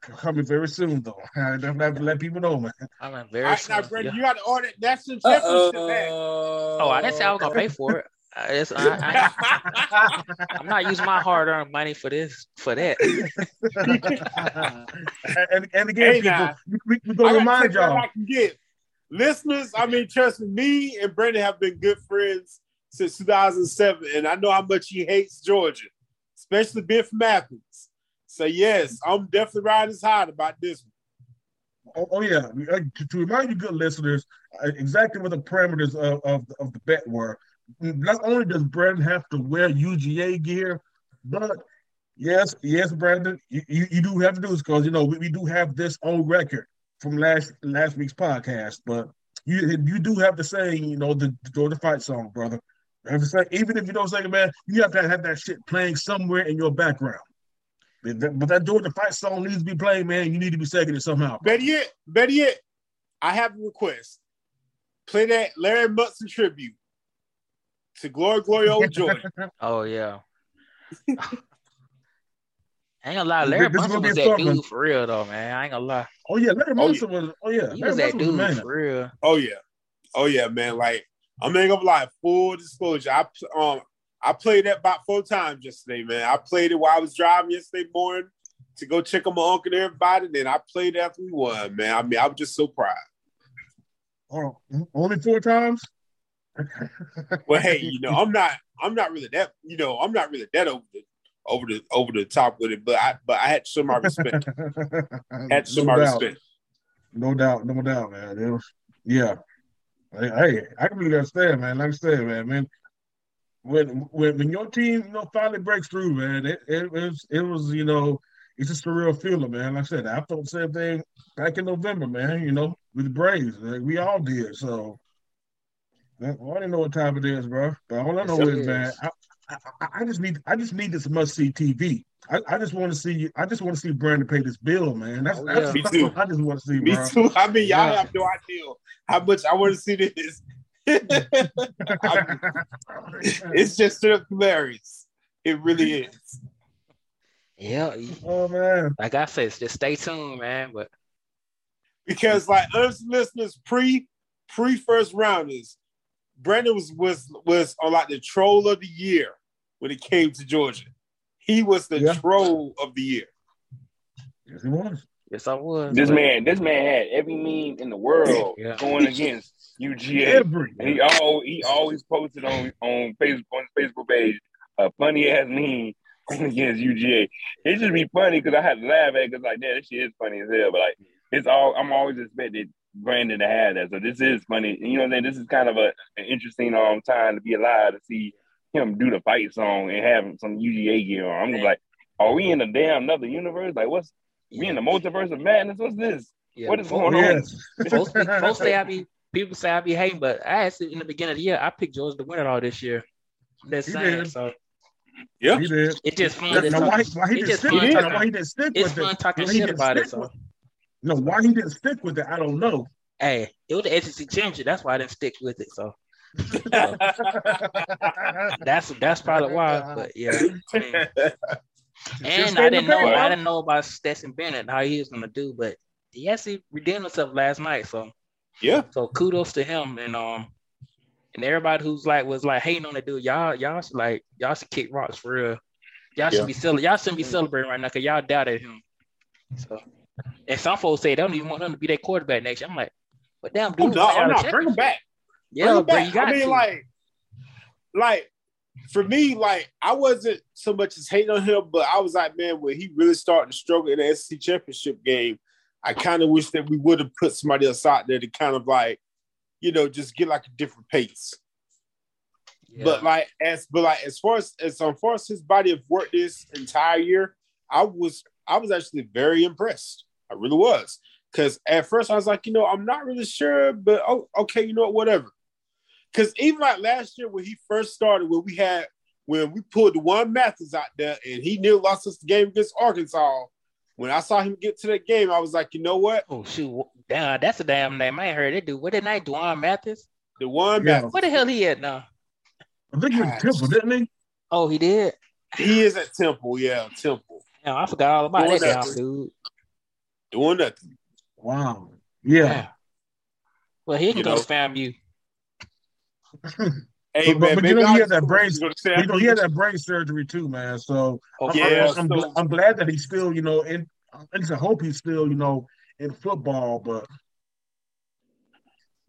Coming very soon, though. I don't have to let people know, man. I'm in all very right, now, soon. Brandon, yeah. you got to order national Uh championship bag. oh. Oh, I didn't say I was gonna pay for it. I, I, I, I'm not using my hard-earned money for this for that. and, and again, Hey, people, we, we, we're gonna gotta remind take what y'all. Listeners, I mean, trust me, me and Brandon have been good friends since 2007, and I know how much he hates Georgia, especially being from Athens. So yes, I'm definitely riding his hard about this one. Oh, oh, yeah. Uh, To, remind you, good listeners, uh, exactly what the parameters of, of, of the bet were. Not only does Brandon have to wear UGA gear, but yes, yes, Brandon, you, you, you do have to do this because you know we, we do have this on record from last last week's podcast. But you you do have to sing, you know, the, the Georgia Fight song, brother. You have to say, even if you don't sing it, man, you have to have that shit playing somewhere in your background. But that, but that Georgia Fight song needs to be playing, man. You need to be singing it somehow. Better yet, better yet, I have a request. Play that Larry Munson tribute to Glory, Glory, Old Georgia. Oh yeah. I ain't gonna lie, Larry This is gonna Munson be was a that fun dude for real though, man. I ain't gonna lie. Oh yeah, Larry Oh, Munson was. Oh yeah, He Larry was that Munson was dude man. for real. Oh yeah, oh yeah, man. Like I'm ain't gonna lie. Full disclosure, I um I played that about four times yesterday, man. I played it while I was driving yesterday morning to go check on my uncle and everybody. And Then I played it after we won, man. I mean, I was just so proud. Oh, only four times. Well, hey, you know, I'm not, I'm not really that, you know, I'm not really that over the, over the, over the top with it. But I, but I had to show my respect. had to show no my doubt. respect. No doubt, no doubt, man. It was, yeah. Hey, hey, I can really understand, man. Like I said, man, man, when when when your team, you know, finally breaks through, man, it, it was it was, you know, it's just a real feeling, man. Like I said, I felt the same thing back in November, man. You know, with the Braves, like, we all did. So, man, I didn't know what time it is, bro. But all I know Yes, is, it man. I, I, I just need I just need this must see TV. I, I just want to see you I just want to see Brandon pay this bill, man. That's, Oh, that's, yeah. Me that's what I just want to see, Me bro. too. I mean, y'all Yeah. have no idea how much I want to see this. it's just straight up hilarious. It really is. Yeah, oh man. like I said, just stay tuned, man. But Because like us listeners, pre pre first rounders, Brandon was was was on like the troll of the year when it came to Georgia. He was the Yeah. troll of the year. Yes, he was. yes, I was. This man, this man had every meme in the world Yeah. going against UGA. Every he all he always posted on on Facebook on his Facebook page a funny ass meme against UGA. It just be funny because I had to laugh at it because like, damn, this shit is funny as hell. But like, it's all I'm always expected Brandon to have that. So this is funny. You know what I'm saying? This is kind of a, an interesting um time to be alive to see him do the fight song and have some UGA gear on. I'm gonna like, are we in a damn another universe? Like, what's we in the multiverse of madness? What's this? Yeah, what is going on? yes. Folks, folks say I be people say I be hating, but I actually in the beginning of the year I picked George to win it all this year. That's He saying did. so. Yeah. He did. It's just fun. Now, to why, why he it's didn't just stick fun with it? talking- Why he didn't stick It's with fun it? talking shit about it. So with- No, why he didn't stick with it? I don't know. hey, it was the SEC championship. That's why I didn't stick with it. So that's that's probably why. But yeah, I mean, and I didn't know paint, I didn't know about Stetson Bennett how he was gonna do, but he actually redeemed himself last night. So Yeah. so kudos to him and um and everybody who's like was like hating on the dude. Y'all y'all should like y'all should kick rocks for real. Y'all should Yeah. be cel- y'all shouldn't be celebrating right now because y'all doubted him. So and some folks say they don't even want him to be their quarterback next year. I'm like, but damn Oh, dude, no, won no, a bring him back. Yeah, Bring him back. you got I mean, to. like, like for me, like I wasn't so much as hating on him, but I was like, man, when he really started to struggle in the SEC championship game, I kind of wish that we would have put somebody else out there to kind of like, you know, just get like a different pace. Yeah. But like as but like as far as as um, far as his body of work this entire year, I was I was actually very impressed. I really was. Cause at first I was like, you know, I'm not really sure, but oh, okay, you know what, whatever. Cause even like last year when he first started, when we had when we pulled D'Wan Mathis out there and he nearly lost us the game against Arkansas. When I saw him get to that game, I was like, you know what? oh shoot, damn, that's a damn name. I ain't heard it do. What did night D'Wan Mathis? D'Wan Yeah. Mathis, Where the hell he at now? I think he was Temple, didn't he? Oh, he did. he is at Temple, yeah, Temple. Damn, I forgot all about Doing that damn nothing. dude. Doing nothing. Wow. Yeah. Damn. Well, he can You go know. to FAMU. Hey But- man, but you know, he had that brain- go to Sam You know, he had that brain surgery too, man. So I'm, Yeah, I'm, so- I'm glad that he's still, you know, and I hope he's still, you know, in football. But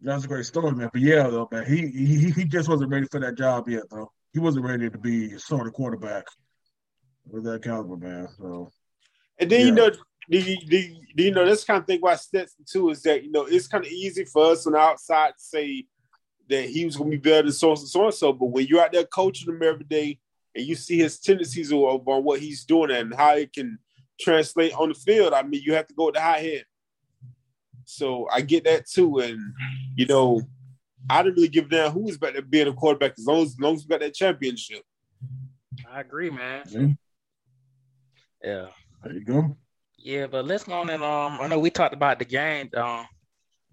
that's a great story, man. But yeah, though, man, he he he just wasn't ready for that job yet, though. He wasn't ready to be a starter quarterback with that caliber, man. So And then you know, the, the, you know, this kind of thing about Stetson too is that you know it's kind of easy for us on the outside to say that he was going to be better than so and so and so, but when you're out there coaching him every day and you see his tendencies on, on what he's doing and how it can translate on the field, I mean, you have to go with the high head. So I get that too, and you know, I didn't really give a damn who was back there being a quarterback as long as, as long as we got that championship. I agree, man. yeah, Yeah. there you go. Yeah, but let's go on and um I know we talked about the game, um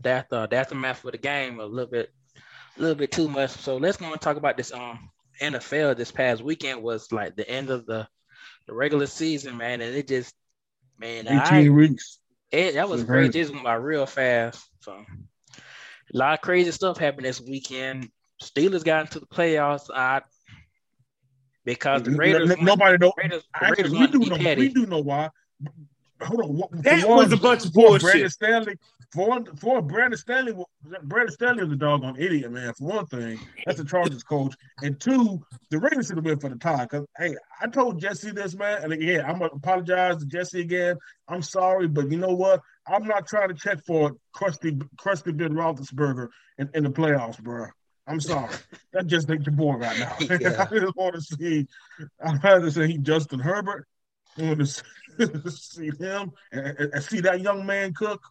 that uh that's the match for the game a little bit a little bit too much. So let's go and talk about this um NFL this past weekend was like the end of the the regular season, man, and it just man, I, Eighteen weeks. it, that was Mhm. great. Just went by real fast. So a lot of crazy stuff happened this weekend. Steelers got into the playoffs uh, because the Raiders N- Nobody know. Raiders, the Actually, Raiders we do know. We do know why. Hold on. what- That for one, was a bunch of for bullshit. Brandon Staley. For for Brandon Staley, Brandon Staley is a doggone idiot, man. For one thing, that's the Chargers coach, and two, the Raiders should have been for the tie. Cause hey, I told Jesse this, man, and again, I'm gonna apologize to Jesse again. I'm sorry, but you know what? I'm not trying to check for crusty, crusty Ben Roethlisberger in, in the playoffs, bro. I'm sorry. That just ain't your boy right now. Yeah. I just want to see. I'd rather see Justin Herbert. I want to see him and, and- and see that young man cook.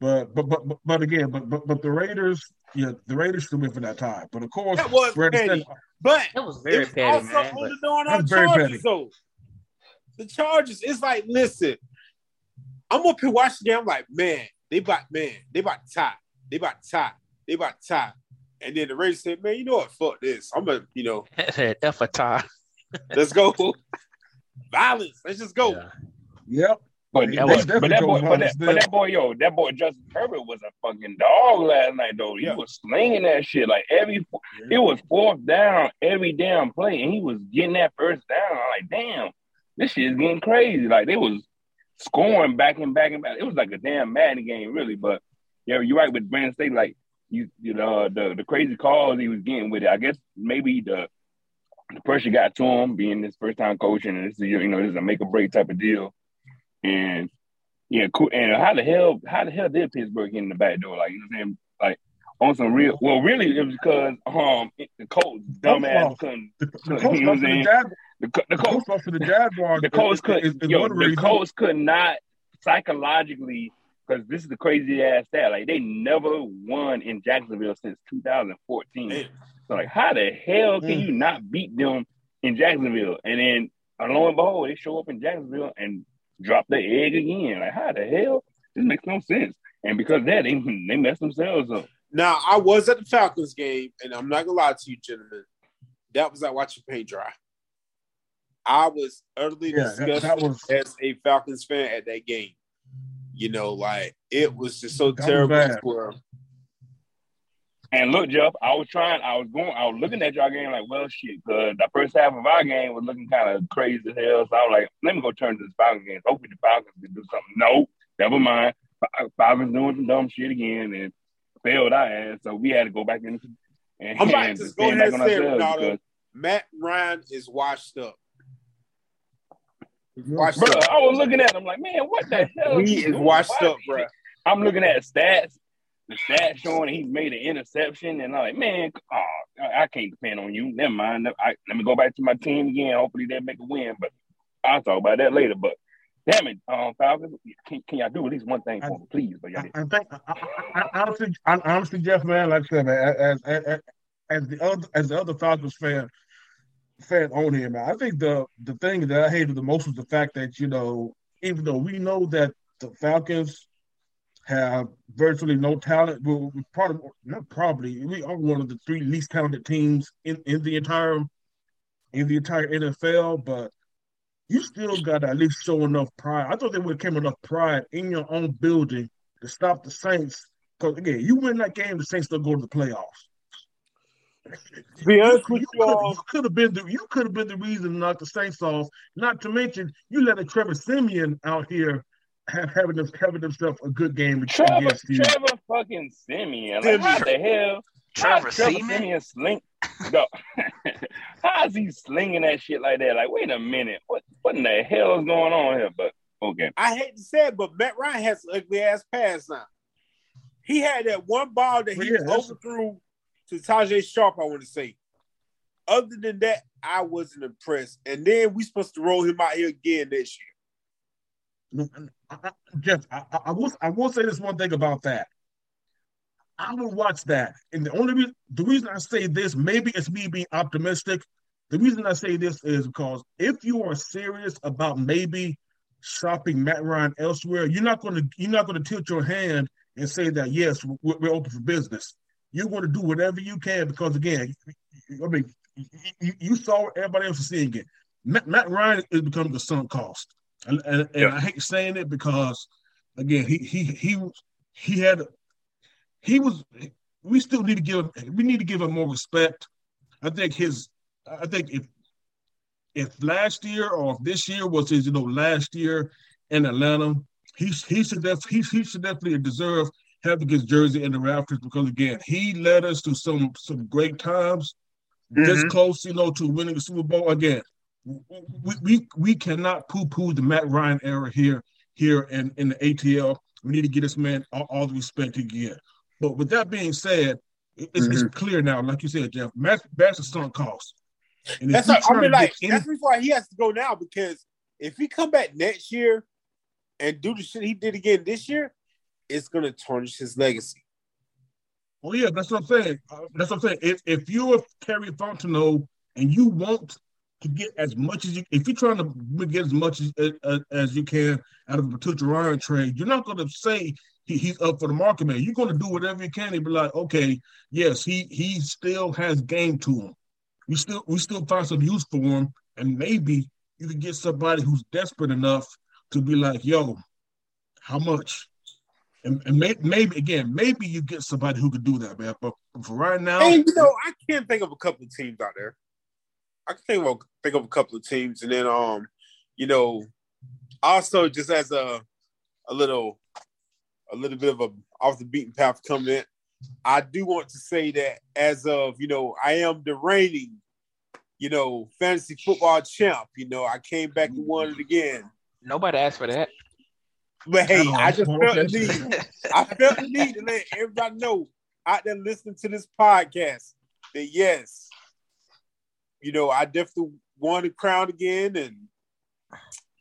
But but but but, but again, but, but but the Raiders, yeah, the Raiders should win for that tie. But of course, That was Brandon petty. Staley- But That was it very was petty, also man. on but- the our very Chargers, petty. though. The Chargers, it's like, listen, I'm up here watching them. I'm like, man, they about man, they about to tie, they about to tie, they about to tie. And then the Raiders said, man, you know what? Fuck this. I'm gonna, you know, That F a tie. let's go. Violence. Let's just go. Yeah. Yep. But, They but, but that boy, but that, but that boy, yo, that boy Justin Herbert was a fucking dog last night, though. He Yeah. was slinging that shit like every. It was fourth down every damn play, and he was getting that first down. I'm like, damn, this shit is getting crazy. Like they was scoring back and back and back. It was like a damn Madden game, really. But yeah, you're right with Brandon Staley. Like you, you know, uh, the the crazy calls he was getting with it. I guess maybe the the pressure got to him being his first time coaching, and this is you know this is a make or break type of deal. And yeah, cool. And how the hell, how the hell did Pittsburgh get in the back door? Like you know what I'm saying? Like on some real. Well, really, it was because um the Colts dumbass lost. couldn't. The, the You know lost what I'm to the saying? The, the the Colts coach lost to the Jaguars. the Colts could, is- is yo, the. Colts could not psychologically, because this is the crazy ass stat. Like they never won in Jacksonville since 2014. Man. So like, how the hell can Mm. you not beat them in Jacksonville? And then, uh, lo and behold, they show up in Jacksonville and drop the egg again. Like, how the hell? This makes no sense. And because of that, they they messed themselves up. Now, I was at the Falcons game, and I'm not gonna lie to you, gentlemen. That was like watching paint dry. I was utterly Yeah, that- that disgusted was- as a Falcons fan at that game. You know, like it was just so That was terrible. Bad. for- And look, Jeff, I was trying, I was going, I was looking at y'all game like, well, shit, because the first half of our game was looking kind of crazy as hell. So I was like, let me go turn to this Falcons game. Hopefully the Falcons can do something. No, never mind. Fa- Falcons doing some dumb shit again and failed our ass. So we had to go back in and, I'm about and to go ahead and say it, ourselves Ronaldo. Matt Ryan is washed up. Washed bro, up. I was looking at him like, man, what the hell? He he is washed up, bro. I'm looking at stats, the stats showing he's made an interception, and I'm like, man, oh, I can't depend on you. Never mind. I, let me go back to my team again. Hopefully they'll make a win, but I'll talk about that later. But damn it, um, Falcons, can, can y'all do at least one thing for me, please? But y'all I, I think I, I, honestly, I, honestly, Jeff, man, like I said, man, as as, as, as the other as the other Falcons fan fan on here, man, I think the the thing that I hated the most was the fact that you know, even though we know that the Falcons have virtually no talent, well, we probably not probably we are one of the three least talented teams in, in the entire in the entire NFL, but you still got to at least show enough pride. I thought they would have came enough pride in your own building to stop the Saints. Because again, you win that game, the Saints still go to the playoffs. Be honest You you could all, you could have been the you could have been the reason not the Saints off. Not to mention you let a Trevor Siemian out here having them having themselves a good game Trevor, against you. Trevor fucking Siemian. Like, how the hell? Trevor how Seaman? Siemian sling. Go. how is he slinging that shit like that? Like, wait a minute. What what in the hell is going on here? But okay. I hate to say it, but Matt Ryan has an ugly ass pass now. He had that one ball that he Well, yeah, that's- overthrew to Tajae Sharpe, I want to say. Other than that, I wasn't impressed. And then we supposed to roll him out here again this year. I, Jeff, I, I, will I will say this one thing about that. I will watch that, and the only reason the reason I say this, maybe it's me being optimistic. The reason I say this is because if you are serious about maybe shopping Matt Ryan elsewhere, you're not going to you're not going to tilt your hand and say that yes, we're, we're open for business. You're going to do whatever you can because again, I mean, you, you saw everybody else is seeing it. Matt, Matt Ryan is becoming the sunk cost, and, and, and Yeah. I hate saying it because again, he he he he had he was. We still need to give we need to give him more respect. I think his I think if if last year or if this year was his you know last year in Atlanta, he he should def, he, he should definitely deserve having his jersey in the rafters because again, he led us to some some great times. This Mhm. close, you know, to winning the Super Bowl again. We we, we cannot poo poo the Matt Ryan era here here in, in the ATL. We need to get this man all, all the respect he get. But with that being said, it- it's, it's clear now, like you said, Jeff, Matt is sunk cost. And That's what, I mean, like any- that's why he has to go now because if he come back next year and do the shit he did again this year, it's gonna tarnish his legacy. Oh yeah, that's what I'm saying. Uh, that's what I'm saying. If if you're Terry Fontenot and you want to get as much as you, if you're trying to get as much as as, as you can out of the Patricia Ryan trade, you're not going to say he, he's up for the market, man. You're going to do whatever you can to be like, okay, yes, he he still has game to him. We still we still find some use for him, and maybe you can get somebody who's desperate enough to be like, yo, how much? And, and may, maybe again, maybe you get somebody who could do that, man. But for right now, And you know, I can't think of a couple of teams out there. I can think of think of a couple of teams, and then um, you know, also just as a a little a little bit of a off the beaten path coming in, I do want to say that as of you know, I am the reigning, you know, fantasy football champ. You know, I came back and won it again. Nobody asked for that. But hey, Oh, I just felt the need. I felt the need to let everybody know out there listening to this podcast that yes, you know, I definitely won the crown again, and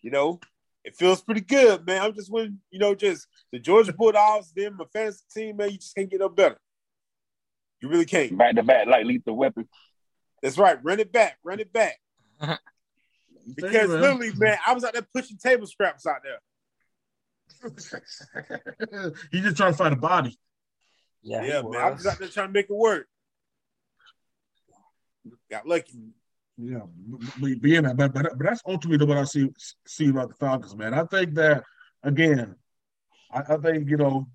you know, it feels pretty good, man. I'm just winning, you know, just the Georgia Bulldogs, them my fantasy team, man. You just can't get no better. You really can't. Back to back like lethal weapon. That's right. Run it back. Run it back. Because man. literally, man, I was out there pushing table scraps out there. he's just trying to find a body. Yeah, Yeah, man. I was was. out there trying to make it work. Got lucky. Yeah, be- being that, but, but but that's ultimately what I see see about the Falcons, man. I think that again, I, I think you know,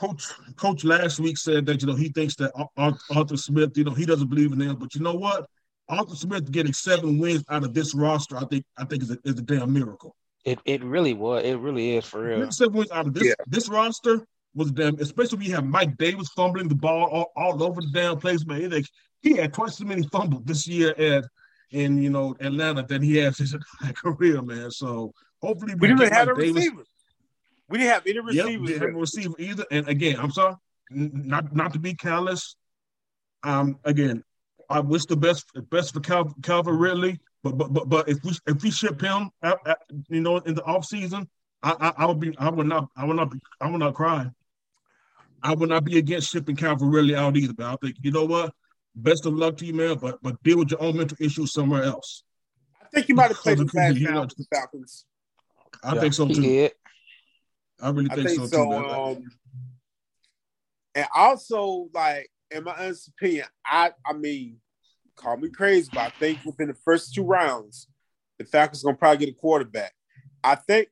coach coach last week said that you know he thinks that Ar- Ar- Arthur Smith, you know, he doesn't believe in them, but you know what? Arthur Smith getting seven wins out of this roster, I think I think is a, is a damn miracle. It it really was. It really is for real. Getting seven wins out of this Yeah. this roster was damn, especially when you have Mike Davis fumbling the ball all, all over the damn place, man. He, like, he had twice as many fumbles this year at in you know Atlanta than he has his entire career, man. So hopefully We didn't get even have a Mike Davis. receiver. We didn't have any Yep, receivers. didn't have a receiver either. And again, I'm sorry, not not to be callous. Um, again, I wish the best best for Cal, Calvin Ridley, but but but but if we if we ship him, out, out, you know, in the off season, I, I I would be I would not I would not be, I would not cry. I would not be against shipping Calvin Ridley out either. But I think you know what, best of luck to you, man. But but deal with your own mental issues somewhere else. I think you might have played the Because last you know, round with the Falcons. I Yeah, think so too. did. I really I think, think so, so. too, man. um, and also, like in my honest opinion, I I mean, call me crazy, but I think within the first two rounds, the Falcons gonna probably get a quarterback. I think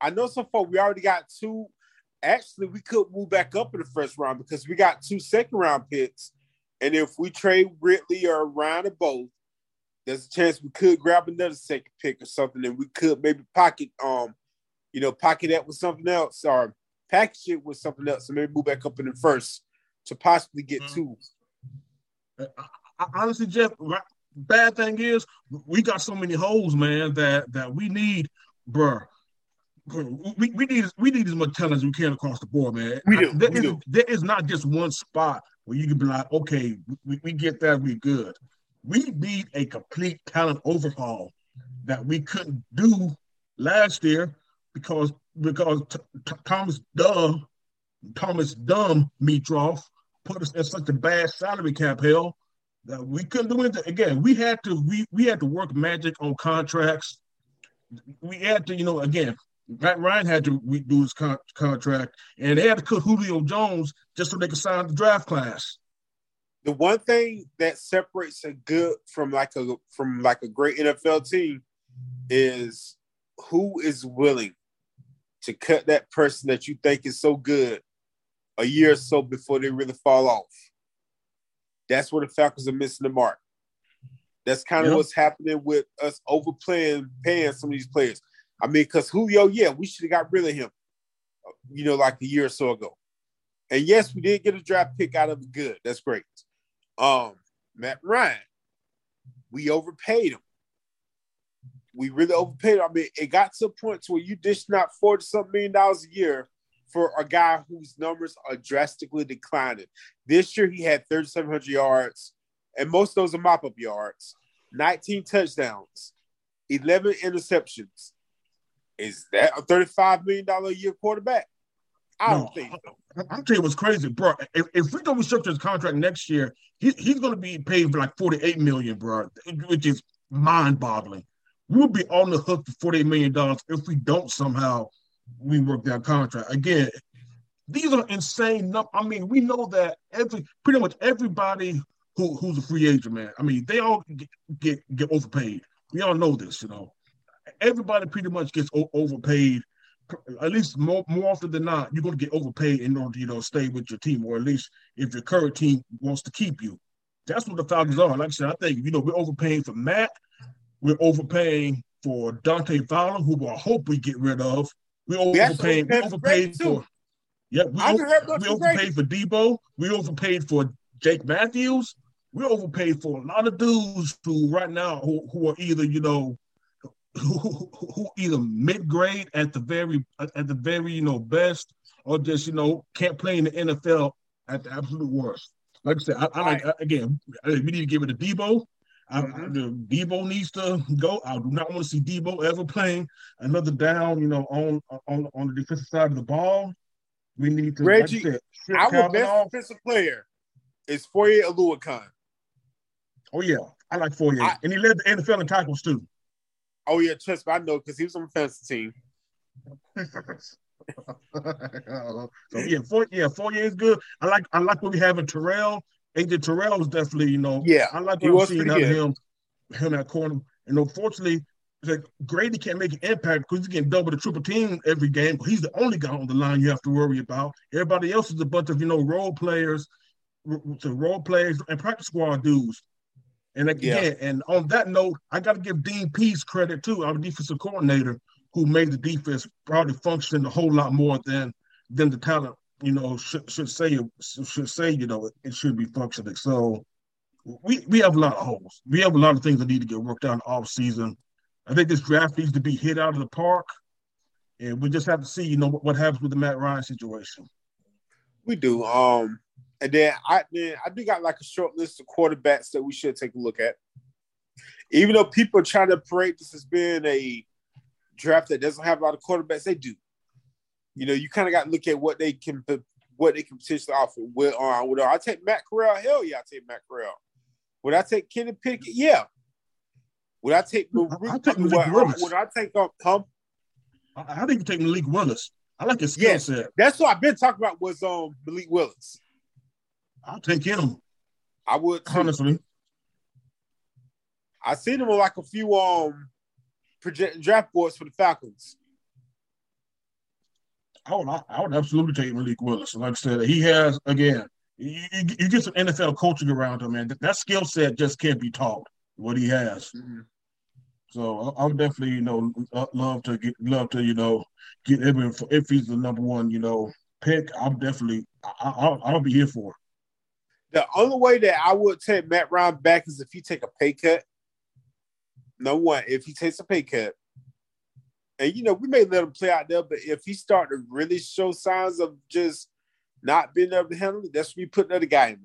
I know so far we already got two. Actually, we could move back up in the first round because we got two second round picks, and if we trade Ridley or Ryan or both, there's a chance we could grab another second pick or something, and we could maybe pocket um, you know, pocket that with something else or package it with something else, and maybe move back up in the first to possibly get Mhm. two. I, I, honestly, Jeff, bad thing is we got so many holes, man, that that we need, bruh. We, we need we need as much talent as we can across the board, man. We do, I- there we is- do. there is not just one spot where you can be like, okay, we, we get that, we good. We need a complete talent overhaul that we couldn't do last year because because T- T- Thomas Dumb Thomas Dumb Meatroff put us in such a bad salary cap hell that we couldn't do anything. Again, we had to we we had to work magic on contracts. We had to, you know, again, Matt Ryan had to redo his con- contract, and they had to cut Julio Jones just so they could sign the draft class. The one thing that separates a good from like a from like a great NFL team is who is willing to cut that person that you think is so good a year or so before they really fall off. That's where the Falcons are missing the mark. That's kind of Yep. what's happening with us overplaying, paying some of these players. I mean, because Julio, yeah, we should have got rid of him, you know, like a year or so ago. And yes, we did get a draft pick out of. Good. That's great. Um, Matt Ryan, we overpaid him. We really overpaid him. I mean, it got to a point to where you dished out 40 something million dollars a year for a guy whose numbers are drastically declining. This year he had 3,700 yards, and most of those are mop-up yards, 19 touchdowns, 11 interceptions. Is that a $35 million a year quarterback? I don't No. think so. I'm telling you what's crazy, bro. If, if we don't restructure his contract next year, he, he's going to be paid for like 48 million, bro, which is mind-boggling. We'll be on the hook for 48 million dollars if we don't somehow rework that contract. Again, these are insane numbers. I mean, we know that every pretty much everybody who, who's a free agent, man. I mean, they all get, get get overpaid. We all know this, you know. Everybody pretty much gets o- overpaid at least more, more often than not, you're going to get overpaid in order to you know stay with your team, or at least if your current team wants to keep you. That's what the Falcons are. Like I said, I think you know we're overpaying for Matt, we're overpaying for Dante Fowler, who I hope we get rid of. We're We overpaying. We overpaid for overpaid Brady, too. for yeah. We, over, haven't heard much we overpaid for Debo. We overpaid for Jake Matthews. We overpaid for a lot of dudes who right now who, who are either you know who, who, either mid grade at the very at the very you know best or just you know can't play in the NFL at the absolute worst. Like I said, I, I like again I- we need to give it to Debo. I, Mhm. the Debo needs to go. I do not want to see Debo ever playing another down. You know, on on on the defensive side of the ball. We need to. Reggie, like I said, Our Calvin best off. defensive player is Foye Oluokun. Oh yeah, I like I- and he led the NFL in tackles too. Oh yeah, trust me, I know because he was on the fantasy team. so yeah, four yeah, Fourier is good. I like I like what we have in Terrell. AJ Terrell is definitely, you know, Yeah, I like what I'm was seeing out of him, him at corner. And unfortunately, like Grady can't make an impact because he's getting double the triple team every game. He's the only guy on the line you have to worry about. Everybody else is a bunch of you know role players, r- role players and practice squad dudes. And again, and on that note, I got to give Dean Pees credit too, our defensive coordinator, who made the defense probably function a whole lot more than than the talent, you know, should, should say should say, you know, it, it should be functioning. So we we have a lot of holes. We have a lot of things that need to get worked out in the off season. I think this draft needs to be hit out of the park, and we just have to see, you know, what, what happens with the Matt Ryan situation. We do. Um, and then I then I do got like a short list of quarterbacks that we should take a look at. Even though people are trying to parade this as being a draft that doesn't have a lot of quarterbacks, they do. You know, you kind of got to look at what they can what they can potentially offer. With uh, would I take Matt Corral? Hell yeah, I take Matt Corral. Would I take Kenny Pickett? Yeah. Would I take I- I take would, Malik Willis. would I take um, um I, I think you take Malik Willis. I like his skill Yes. set. that's what I've been talking about was um Malik Willis. I'll take him I would too. honestly. I seen him on like a few um project draft boards for the Falcons. I would, I would absolutely take Malik Willis. Like I said, he has again. You, you, get some NFL coaching around him, man. That, that skill set just can't be taught. What he has. So I, I would definitely, you know, uh, love to get, love to, you know, get him if he's the number one, you know, pick. I'm definitely, I, I'll, I'll be here for. it. The only way that I would take Matt Ryan back is if he take a pay cut. No one, if he takes a pay cut, and you know we may let him play out there, but if he start to really show signs of just not being able to handle it, that's when we put another guy in.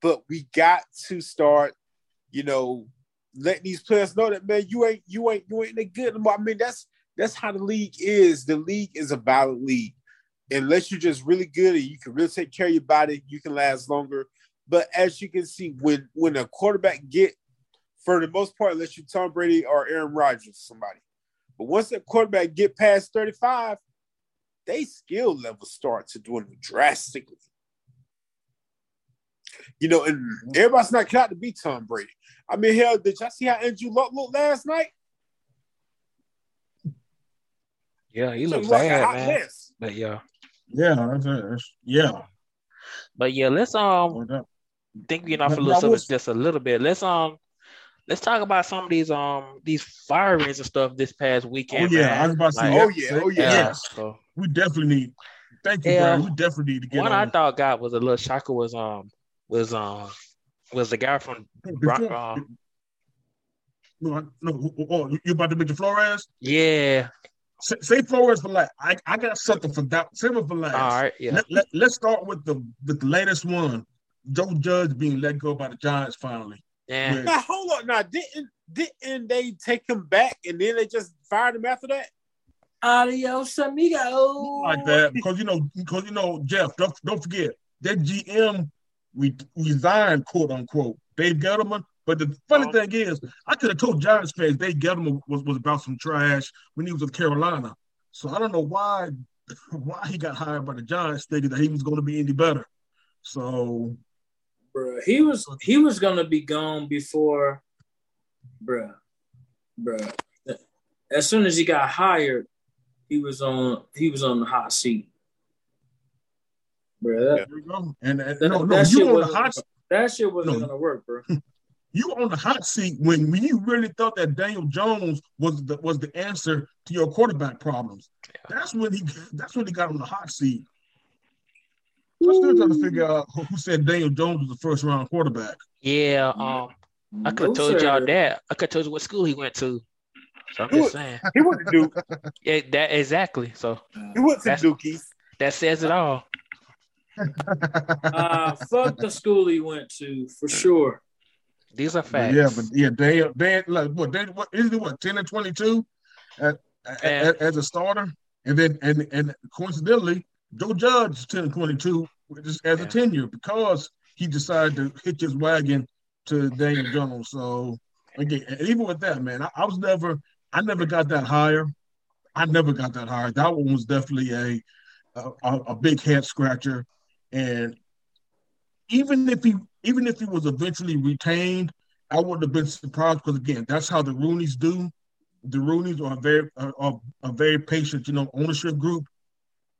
But we got to start, you know, letting these players know that man, you ain't, you ain't, you ain't that good. I mean, that's that's how the league is. The league is a violent league unless you're just really good and you can really take care of your body, you can last longer. But as you can see, when when a quarterback get for the most part, unless you're Tom Brady or Aaron Rodgers, somebody. But once that quarterback get past 35, they skill level start to dwindle drastically. You know, and everybody's not cut out to be Tom Brady. I mean, hell, did y'all see how Andrew Luck looked last night? Yeah, he looks like a bad, hot man. mess. But yeah, Yeah, that's, that's, yeah. but yeah, let's um think we off a But little I subject was- just a little bit. Let's um let's talk about some of these um these firings and stuff this past Oh weekend. yeah, man. I was about to say. Like, yeah, Oh, yeah, oh, yeah. yeah, so we definitely need Thank you, Yeah. Brian. We definitely need to get One on. I thought got was a little shocker was um was um was the guy from Bron- Before- uh, no, no, oh, you about to mention Flores? yeah. Say, say Flores for like I, I got something for that. Save it for last. All right, yeah. Let, let, let's start with the with the latest one. Joe Judge being let go by the Giants finally. Yeah. Yeah. Now hold on. Now didn't didn't they take him back and then they just fired him after that? Adios, amigo. like that because you know because you know Jeff don't don't forget that GM re- resigned quote unquote Dave Gettleman. But the funny Oh. thing is, I could have told Giants fans Dave Gettleman was, was about some trash when he was with Carolina. So I don't know why why he got hired by the Giants, thinking that he was going to be any better. So Bruh, he was he was gonna be gone before, bruh, bruh. As soon as he got hired, he was on he was on the hot seat. Bruh, that, go. And, and that, no, no, that you shit on the wasn't hot that shit wasn't No. gonna work, bro. you were on the hot seat when, when you really thought that Daniel Jones was the was the answer to your quarterback problems. That's when he that's when he got on the hot seat. I'm still trying to figure out who who said Daniel Jones was the first round quarterback. Yeah. Um I could have told y'all that. I could have told you what school he went to. So I'm Who- just saying. He went to Duke. Yeah, that exactly. So He went to That's- that says it all. Uh, fuck the school he went to for sure. These are facts. yeah, but yeah, Daniel, Dan, like what? Dan, what is it? What ten and twenty two, at- as a starter, and then and and coincidentally, Joe Judge ten and twenty two just as Yeah. a tenure because he decided to hitch his wagon to Daniel Jones. So again, even with that, man, I, I was never, I never got that higher. I never got that higher. That one was definitely a a, a, a big head scratcher, and even if he even if he was eventually retained, I wouldn't have been surprised because again, that's how the Rooneys do. The Rooneys are a very are, a very patient, you know, ownership group.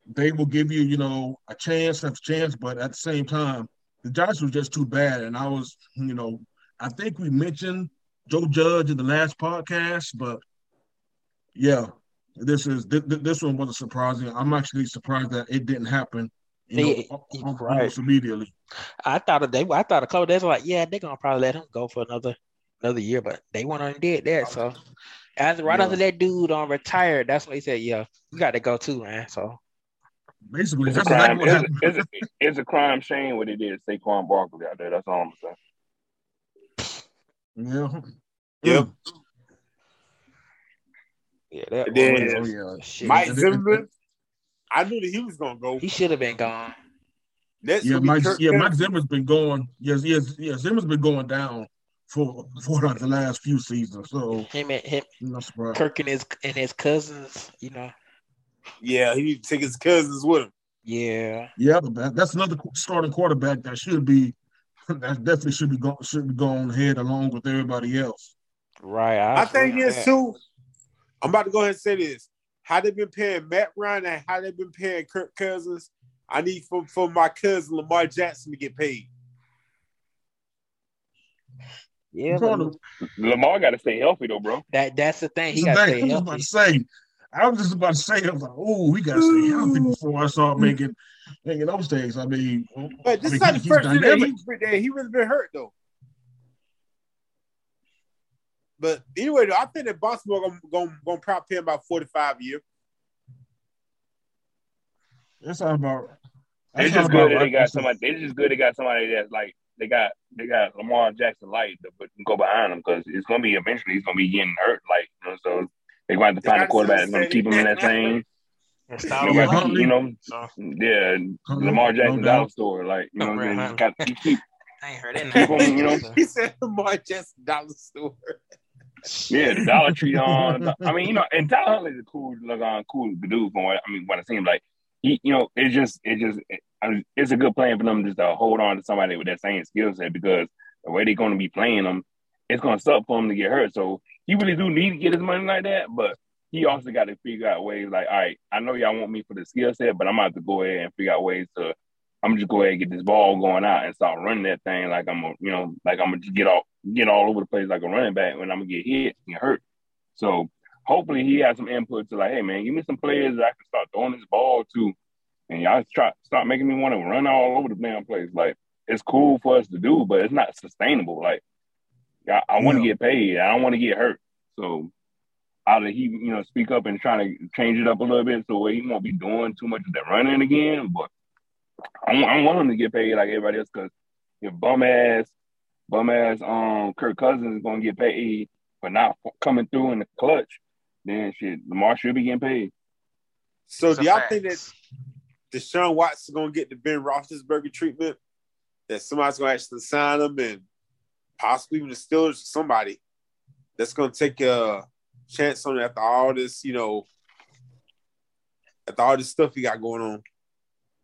They will give you, you know, a chance after chance, but at the same time, the Giants were just too bad. And I was, you know, I think we mentioned Joe Judge in the last podcast, but yeah, this is th- th- this one wasn't surprising. I'm actually surprised that it didn't happen. You know, Yeah, al- right. almost immediately. I thought they I thought a couple days like, yeah, they're gonna probably let him go for another another year, but they went on and did that. So as right Yeah. after that dude on retired, that's when he said, Yeah, you gotta go too, man. So Basically, It's a crime. It's, a, it's, a, it's a crime shame what they did to Saquon Barkley out there. That's all I'm saying. Yeah. Yep. yeah, that And then- was- Oh, yeah. shit. Mike and- Zimmerman. I knew that he was gonna go. he should have been gone. Next Yeah, Mike. Kirk Yeah, Mike Zimmer's been going. Yes, yes, yeah. Zimmer's been going down for for like the last few seasons. So Him and him I'm. Uh, Kirk and his and his cousins, you know. Yeah, he need to take his cousins with him. Yeah. Yeah, but that, that's another starting quarterback that should be that definitely should be going should be going ahead along with everybody else. Right. I agree think on is that. too. I'm about to go ahead and say this. How they been paying Matt Ryan and how they been paying Kirk Cousins. I need for, for my cousin Lamar Jackson to get paid. Yeah, I'm but trying to- Lamar got to stay healthy though, bro. that that's the thing. He got to thing. stay I was about healthy. to say. I was just about to say. I was like, "Oh, we got to stay healthy before I start making making those things." I mean, But this I mean, is not he- the first year that he's. He really been hurt though. But anyway, I think that Baltimore gonna gonna, gonna probably pay him about 45 a year. That's not about. That's It's not just about good that they got somebody. It's just good they got somebody that's like they got they got Lamar Jackson light to put go behind him because it's gonna be eventually he's gonna be getting hurt. Like you know, so they're going to have to find a quarterback that's gonna keep him in that same. And You style know, Yeah, Huntley. you know, So, yeah, Huntley, Lamar no Jackson's doubt. out store. Like you know, right, you got you keep I ain't heard that. Keep 'em, you know. he said Lamar Jackson dollar store. Yeah, the Dollar Tree on. I mean, you know, and Tyler Huntley's a cool, like, uh, cool dude from what I mean. What it seems like, he, you know, it's just, it just, it, I mean, it's a good plan for them just to hold on to somebody with that same skill set because the way they're going to be playing them, it's going to suck for him to get hurt. So he really do need to get his money like that, but he also got to figure out ways. Like, all right, I know y'all want me for the skill set, but I'm about to go ahead and figure out ways to. I'm just go ahead and get this ball going out and start running that thing like I'm, a, you know, like I'm gonna just get off, get all over the place like a running back when I'm gonna get hit and get hurt. So hopefully he has some input to like, hey man, give me some players that I can start throwing this ball to and y'all try start making me want to run all over the damn place. Like it's cool for us to do, but it's not sustainable. Like I, I want to Yeah. get paid. I don't want to get hurt. So either he, you know, speak up and try to change it up a little bit so he won't be doing too much of that running again. But I, want- I want him to get paid like everybody else because if bum ass, bum ass, um, Kirk Cousins is gonna get paid for not coming through in the clutch, then shit, Lamar should be getting paid. So It's do y'all fact. think that Deshaun Watson is gonna get the Ben Roethlisberger treatment? That somebody's gonna actually sign him and possibly even the Steelers or somebody that's gonna take a chance on it after all this, you know, after all this stuff he got going on.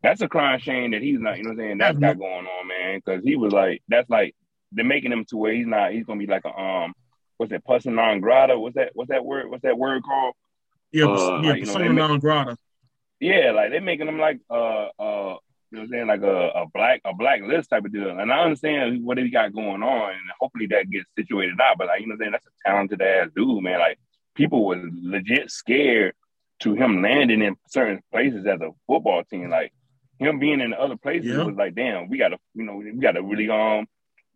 That's a crying shame that he's not, you know what I'm saying, that's got going on, man. Cause he was like, that's like they're making him to where he's not, he's gonna be like a um what's that, person non grata? What's that what's that word? What's that word called? Yeah, Uh, yeah, like, you know, persona make- non grata. Yeah, like they're making him like uh uh you know what I'm saying, like a, a black a black list type of deal. And I understand what he got going on and hopefully that gets situated out. But like, you know what I'm saying, that's a talented ass dude, man. Like people were legit scared to him landing in certain places as a football team. Like him being in other places Yeah. was like, damn, we gotta, you know, we gotta really um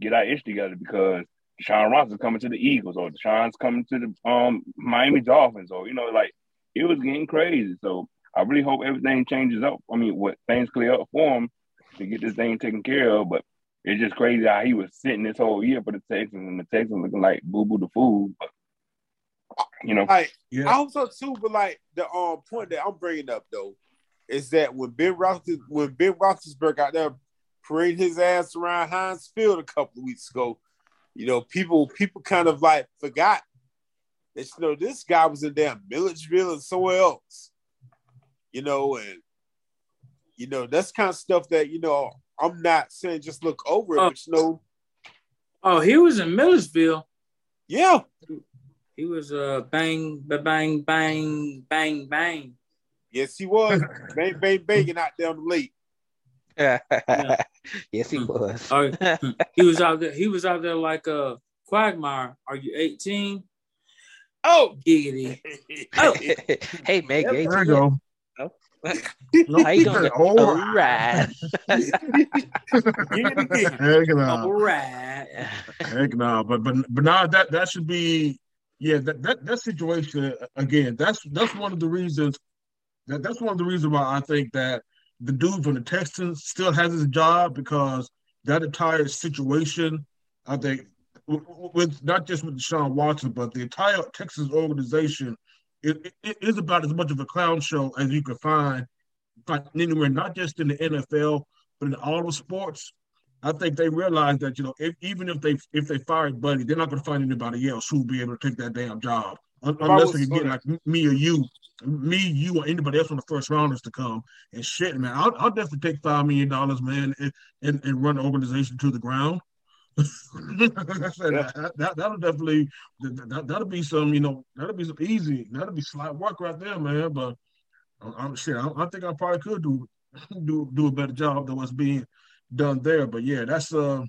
get our ish together because Deshaun Ross is coming to the Eagles or Deshaun's coming to the um Miami Dolphins or you know, like it was getting crazy. So I really hope everything changes up. I mean, what things clear up for him to get this thing taken care of. But it's just crazy how he was sitting this whole year for the Texans and the Texans looking like boo boo the fool. But you know, Like Yeah. I hope so too, but like the um point that I'm bringing up though is that when Ben Roethlis when Ben Roethlisberger out there parading his ass around Heinz Field a couple of weeks ago, you know, people people kind of like forgot that you know this guy was in damn Milledgeville and somewhere else, you know, and you know that's kind of stuff that you know I'm not saying just look over it, Oh. but you know, Oh, he was in Millersville. yeah, He was uh bang bang bang bang bang. Yes he was bang bang banging out there on the lake. yes, he hmm. was. Oh, hmm. he was out there. He was out there like a quagmire. Are you 18? Oh, giggity. Oh. hey, Meg, Yep, There 18 you yet? go. Oh. How you doing? All All right. right. Heck no. All right. Heck no. But but but now that that should be yeah that that, that situation again. That's that's one of the reasons that that's one of the reasons why I think that the dude from the Texans still has his job because that entire situation. I think with not just with Deshaun Watson, but the entire Texas organization it, it is about as much of a clown show as you can find, find anywhere, not just in the NFL, but in all the sports. I think they realize that you know if, even if they if they fired Buddy, they're not going to find anybody else who will be able to take that damn job unless they can get like me or you, me, you, or anybody else on the first rounders to come and shit, man. I'll, I'll definitely take five million dollars, man, and, and and run the organization to the ground. said, that, that that'll definitely that, that, that'll be some you know that'll be some easy that'll be slight work right there, man. But I'm, I'm shit. I, I think I probably could do do do a better job than what's being done there. But yeah, that's uh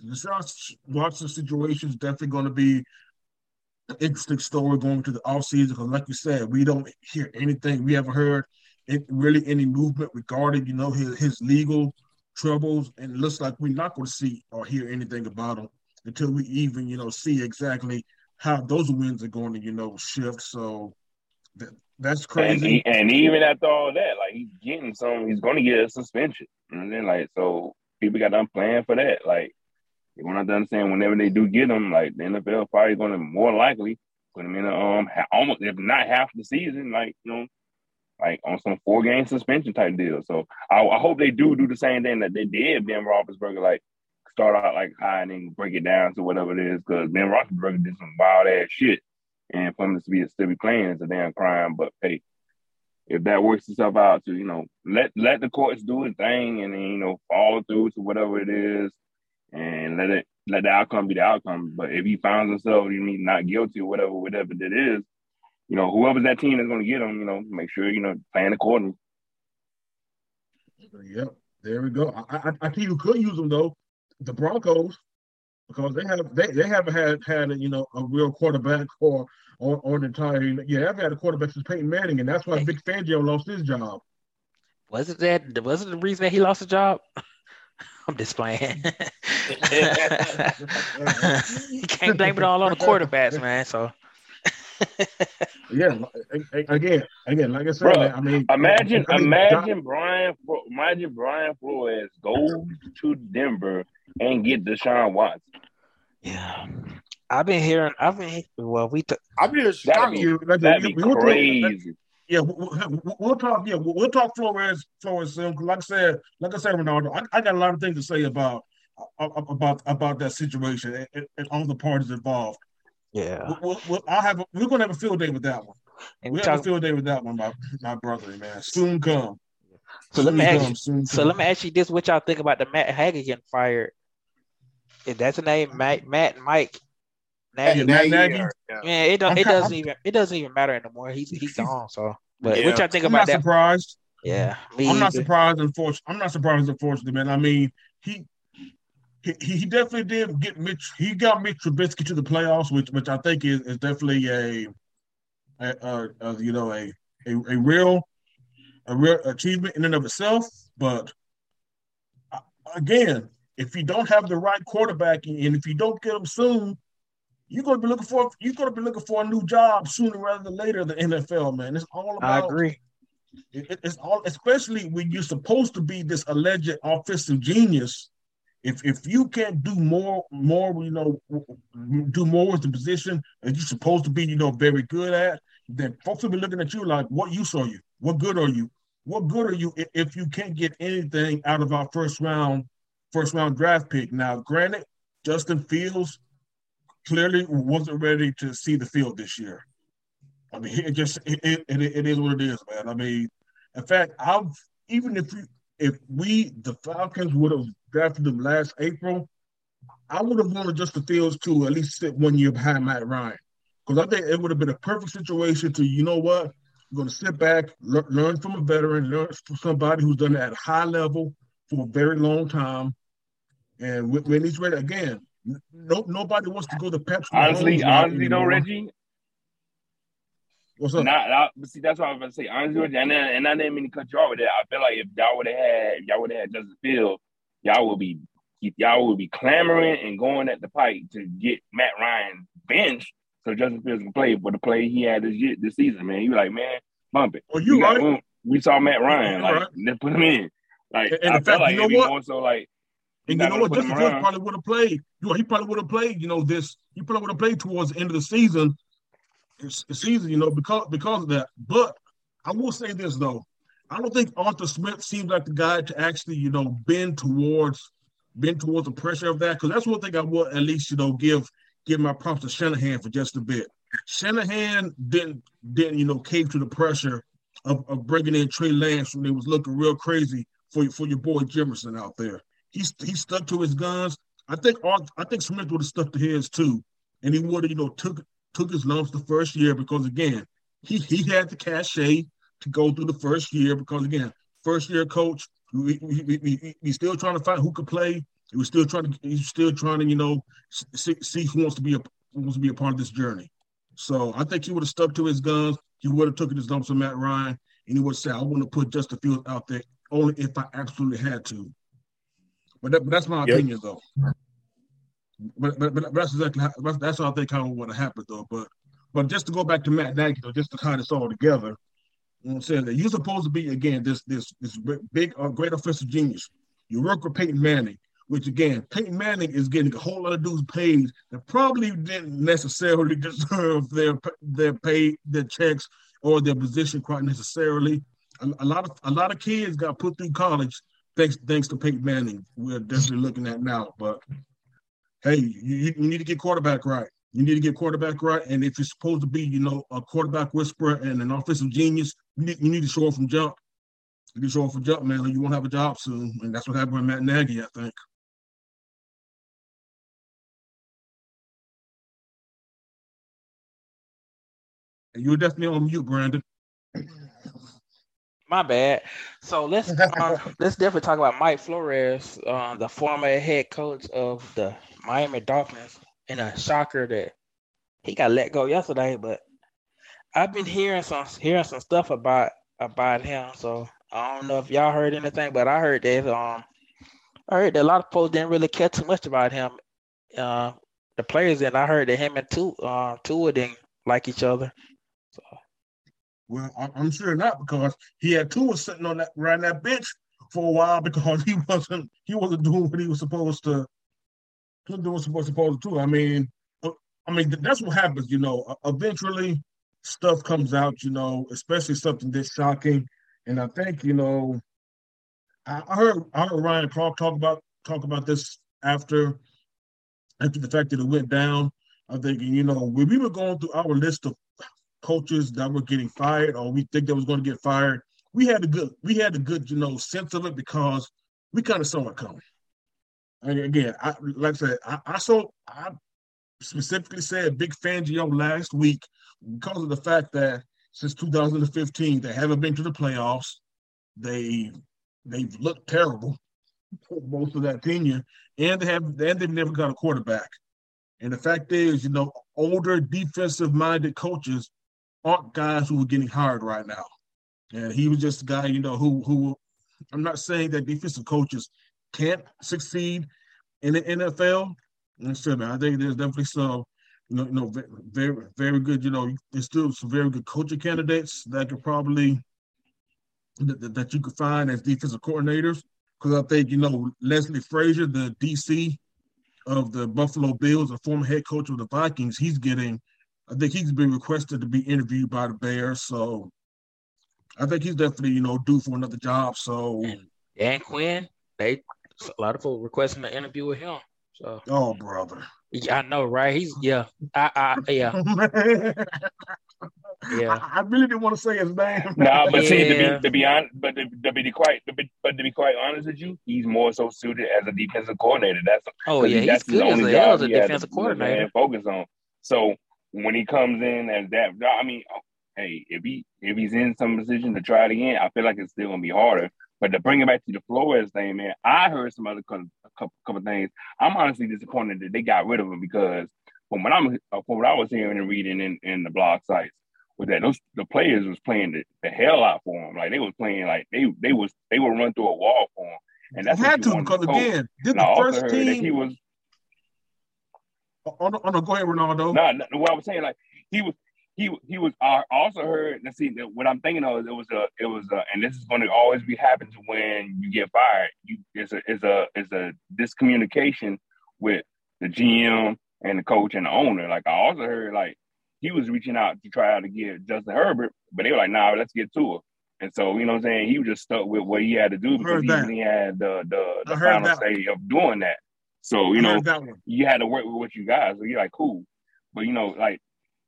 the Josh Watson situation is definitely going to be an interesting story going to the offseason because, like you said, we don't hear anything. We haven't heard it, really any movement regarding, you know, his, his legal troubles, and it looks like we're not going to see or hear anything about him until we even, you know, see exactly how those wins are going to, you know, shift. So that, that's and, crazy. he, and even after all that, like he's getting some, he's going to get a suspension. And then like so, people got done playing for that. Like you want to understand whenever they do get them, like the NFL probably going to more likely put them in a um almost if not half the season, like you know, like on some four game suspension type deal. So I, I hope they do do the same thing that they did Ben Roethlisberger, like start out like high and then break it down to whatever it is, because Ben Roethlisberger did some wild ass shit, and for him to be still be playing is a damn crime. But hey, if that works itself out to you know let let the courts do its thing and then you know follow through to whatever it is and let it let the outcome be the outcome. But if he finds himself you mean not guilty or whatever whatever it is, you know whoever's that team is going to get him, you know make sure you know plan accordingly. Yep, there we go. I, I, I think you could use them though. The Broncos. because they have they, they haven't had had a, you know a real quarterback or or, or the entire yeah they've had a quarterback since Peyton Manning and that's why Vic Fangio lost his job. Was it that? Was it the reason that he lost a job? I'm just playing. you can't blame it all on the quarterbacks, man. So yeah, again, again, like I said, Bruh, man, I mean, Imagine, I mean, imagine Brian, imagine Brian Flores goes to Denver and get Deshaun Watson. yeah, I've been hearing. I've been well. We t- I'm here That'd Chicago. be, you, like, that'd be we- we'll talk- crazy. Yeah, we- we- we- we'll talk. Yeah, we'll talk Flores, Flores soon. 'cause Like I said, like I said, Ronaldo, I, I got a lot of things to say about uh, uh, about about that situation and, and- all the parties involved. yeah, We'll, we'll, I'll have a, we're gonna have a field day with that one. and we We'll have a field day with that one, my my brother, man. Soon come. So let me ask you- So come. let me ask you this: What y'all think about the Matt getting fired? Is that's the name, Matt, Matt, Mike? Nagy? Yeah, Matt Nagy. Yeah. Man, it don't, it doesn't even it doesn't even matter anymore. He's he's gone. So, but Yeah. what y'all think I'm about not that? surprised. Yeah, me I'm not surprised. Unfortunately, I'm not surprised. Unfortunately, man. I mean, he he, he definitely did get Mitch. He got Mitch Trubisky to the playoffs, which which I think is, is definitely a, a, a, a you know a, a a real a real achievement in and of itself. But uh, again, if you don't have the right quarterback and if you don't get him soon, you're gonna be looking for you're gonna be looking for a new job sooner rather than later. The NFL, man, it's all about. I agree. it- it- it's all, especially when you're supposed to be this alleged offensive genius. If if you can't do more, more, you know, do more with the position that you're supposed to be, you know, very good at, then folks will be looking at you like, "What use are you? What good are you? What good are you i- if you can't get anything out of our first round, first round draft pick?" Now, granted, Justin Fields clearly wasn't ready to see the field this year. I mean, it just it, it, it, is what it is, man. I mean, in fact, I've even if we if we the Falcons would have drafted him last April, I would have wanted Justin Fields to at least sit one year behind Matt Ryan because I think it would have been a perfect situation to you know what you're going to sit back, le- learn from a veteran, learn from somebody who's done it at a high level for a very long time, and when he's ready again. No, nobody wants to go to Patrick. Honestly, honestly though. Reggie, what's up? not, not but see that's what I was about to say. Honestly, Reggie, and, then- and I didn't mean to cut you off with that. I feel like if y'all would have had if y'all would have had Justin Fields, y'all would be y'all would be clamoring and going at the pipe to get Matt Ryan benched so Justin Fields can play for the play he had this year this season, man. You like, man, bump it. Oh, you We got- right. We saw Matt Ryan, like right. put him in. Like And- I feel fact, like you know it'd be what? more so like And you know what? Justin Fields probably would have played. You know, he probably would have played. You know, this. He probably would have played towards the end of the season. the season, you know, because because of that. But I will say this though, I don't think Arthur Smith seems like the guy to actually, you know, bend towards bend towards the pressure of that. Because that's one thing I will at least, you know, give give my props to Shanahan for just a bit. Shanahan didn't didn't you know cave to the pressure of, of bringing in Trey Lance when it was looking real crazy for for your boy Jimerson out there. He's he stuck to his guns. I think I think Smith would have stuck to his too, and he would have you know took took his lumps the first year because again he he had the cachet to go through the first year because again first year coach we, we, we, we, still trying to find who could play. He was still trying to he's still trying to you know see, see who wants to be a wants to be a part of this journey. So I think he would have stuck to his guns. He would have taken his lumps on Matt Ryan, and he would say, "I want to put Justin Fields out there only if I absolutely had to." But, that, but that's my Yep. opinion, though. But, but, but that's exactly how, that's, how I think kind of what happened, though. But but just to go back to Matt Nagy, though, just to tie this all together, you know I'm saying that you're supposed to be again this this this big uh, great offensive genius. You work with Peyton Manning, which again, Peyton Manning is getting a whole lot of dudes paid that probably didn't necessarily deserve their their pay, their checks, or their position quite necessarily. A, a lot of a lot of kids got put through college thanks thanks to Peyton Manning. We're definitely looking at now, but hey, you, you need to get quarterback right. You need to get quarterback right, and if you're supposed to be, you know, a quarterback whisperer and an offensive genius, you need, you need to show up from jump. You need to show up from jump, man, or you won't have a job soon. And that's what happened with Matt Nagy, I think. You're definitely on mute, Brandon. My bad. So let's uh, let's definitely talk about Mike Flores, uh, the former head coach of the Miami Dolphins, and a shocker that he got let go yesterday. But I've been hearing some hearing some stuff about about him. So I don't know if y'all heard anything, but I heard that um I heard that a lot of folks didn't really care too much about him. Uh, the players and I heard that him and two uh two of them like each other. Well, I- I'm sure not because he had Tua sitting on that right on that bench for a while because he wasn't he wasn't doing what he was supposed to. He doing what he was supposed to do. I mean, uh, I mean that's what happens. You know, eventually stuff comes out. You know, especially something this shocking. And I think you know, I I heard I heard Ryan Clark talk about talk about this after after the fact that it went down. I'm thinking, you know, when we were going through our list of coaches that were getting fired or we think that was going to get fired, we had a good we had a good, you know, sense of it because we kind of saw it coming. And again, I like I said, I, I saw I specifically said Vic Fangio last week because of the fact that since 2015 they haven't been to the playoffs. They they've looked terrible most of that tenure, and they have and they've never got a quarterback. And the fact is, you know, older defensive minded coaches aren't guys who are getting hired right now. And he was just a guy, you know, who who I'm not saying that defensive coaches can't succeed in the NFL. And still, man, I think there's definitely some, you know, you know, very, very good, you know, there's still some very good coaching candidates that could probably that, that- you could find as defensive coordinators. Because I think, you know, Leslie Frazier, the DC of the Buffalo Bills, a former head coach of the Vikings, he's getting, I think he's been requested to be interviewed by the Bears. So I think he's definitely, you know, due for another job. So, and Dan Quinn, they a lot of people requesting an interview with him. So oh, brother. yeah, I know, right? He's yeah, I, I yeah, yeah. I, I really didn't want to say his name. Nah, but see, to be to be honest, but to, to be quite, to be, but to be quite honest with you, he's more so suited as a defensive coordinator. That's oh yeah, he's that's good as a hell as a he had to defensive coordinator. and focus on. So when he comes in as that, I mean, hey, if he if he's in some position to try it again, I feel like it's still gonna be harder. But to bring it back to the Flores thing, man, I heard some other couple, couple, things. I'm honestly disappointed that they got rid of him because from what I'm uh, from what I was hearing and reading in, in the blog sites was that those the players was playing the, the hell out for him. Like they was playing like they they was they would run through a wall for him. And that's had to because again, did the first that he team. was Oh, on, the- on oh, the, go ahead, Ronaldo. no, no, what I was saying, like he was, he he was. I also heard. Let's see, what I'm thinking of, it was a, it was a, and this is going to always be happens when you get fired. You, it's a, it's a, it's a discommunication with the GM and the coach and the owner. Like I also heard, like he was reaching out to try to get Justin Herbert, but they were like, "Nah, let's get to it." And so, you know what I'm saying? He was just stuck with what he had to do because Heard he had the the, the final that. say of doing that. So, you know, that you had to work with what you got. So you're like, cool. But you know, like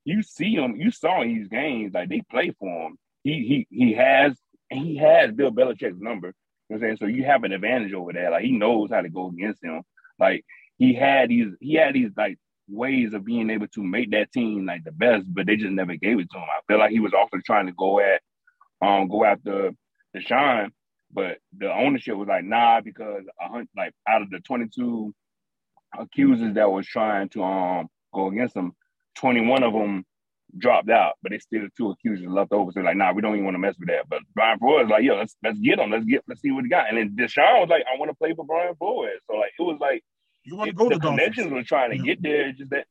you see him, you saw in these games, like they play for him. He he he has he has Bill Belichick's number. You know what I'm saying? So you have an advantage over there. Like he knows how to go against him. Like he had these he had these like ways of being able to make that team like the best, but they just never gave it to him. I feel like he was also trying to go at um go after Deshaun, but the ownership was like, nah, because a hundred like out of the 22 accusers that was trying to um go against him, 21 of them dropped out, but they still two accusers left over. So like, nah, we don't even want to mess with that. But Brian Flores like, yo, let's let's get him. Let's get let's see what he got. And then Deshaun was like, I want to play for Brian Flores. So like it was like You want to go the to Dolphins? connections were trying to Yeah. get there. It's just that,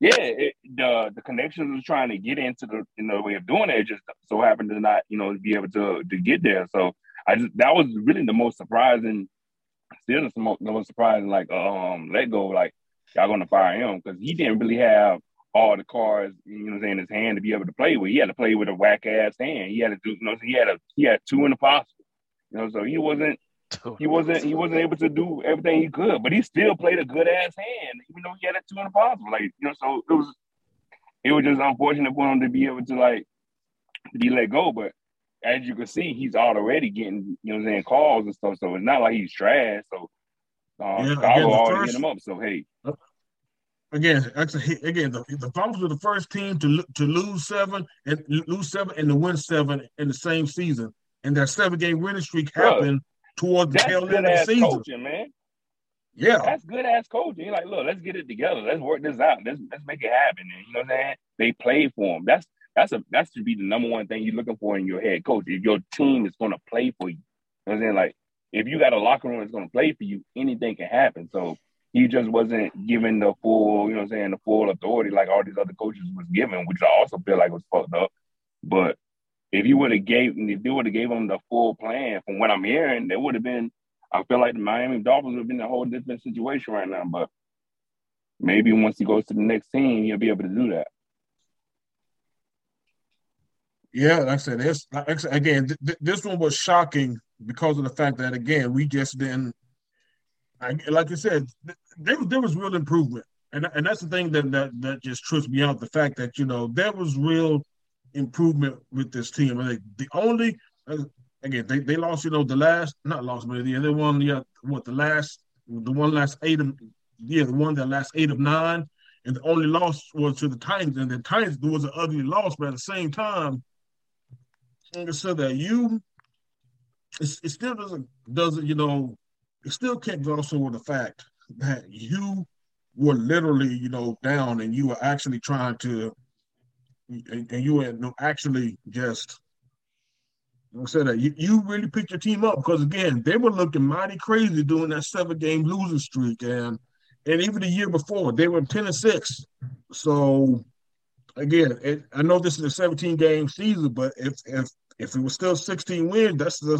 yeah, it, the the connections was trying to get into the you know way of doing it. it Just so happened to not you know be able to to get there. So I just that was really the most surprising. Still, the most, the most surprising like um let go like y'all gonna fire him because he didn't really have all the cards you know what I'm saying in his hand to be able to play with. He had to play with a whack ass hand. He had to do you know he had a he had two in the possible. You know, so he wasn't he wasn't he wasn't able to do everything he could, but he still played a good ass hand, even though he had a two in the possible. Like, you know, so it was it was just unfortunate for him to be able to like be let go. But as you can see, he's already getting, you know what I'm saying, calls and stuff. So it's not like he's trash. So um, Yeah, Chicago already first- hit him up. So hey, Again, actually, again, the, the Falcons were the first team to to lose seven and lose seven and to win seven in the same season. and that seven game winning streak happened toward the tail end of the season. coaching, man. Yeah, That's good ass coaching. You're like, look, let's get it together. Let's work this out. Let's let's make it happen. And you know what I'm saying? They played for him. That's that's a that should be the number one thing you're looking for in your head coach. If your team is going to play for you, you know I'm saying? Like, if you got a locker room that's going to play for you, anything can happen. So he just wasn't given the full, you know I'm saying, the full authority like all these other coaches was given, which I also feel like was fucked up. But if you would have gave if they would have gave him the full plan, from what I'm hearing, there would have been. I feel like the Miami Dolphins would have been in a whole different situation right now. But maybe once he goes to the next team, he'll be able to do that. Yeah. Like I said, this like again, th- th- this one was shocking because of the fact that again we just didn't. I, like I said, th- there was there was real improvement, and and that's the thing that that that just trips me out. The fact that you know there was real improvement with this team. I think the only uh, again they, they lost, you know, the last not lost, but they won yeah, what the last the one last eight of yeah, the one that last eight of nine, and the only loss was to the Titans, and the Titans was an ugly loss, but at the same time, said that you it, it still doesn't doesn't, you know, it still can't gloss over the fact that you were literally, you know, down and you were actually trying to and, and you were actually just I said that you, you really picked your team up because again they were looking mighty crazy doing that seven game losing streak and and even the year before they were ten and six. So again, it, I know this is a seventeen game season, but if if if it was still sixteen wins, that's the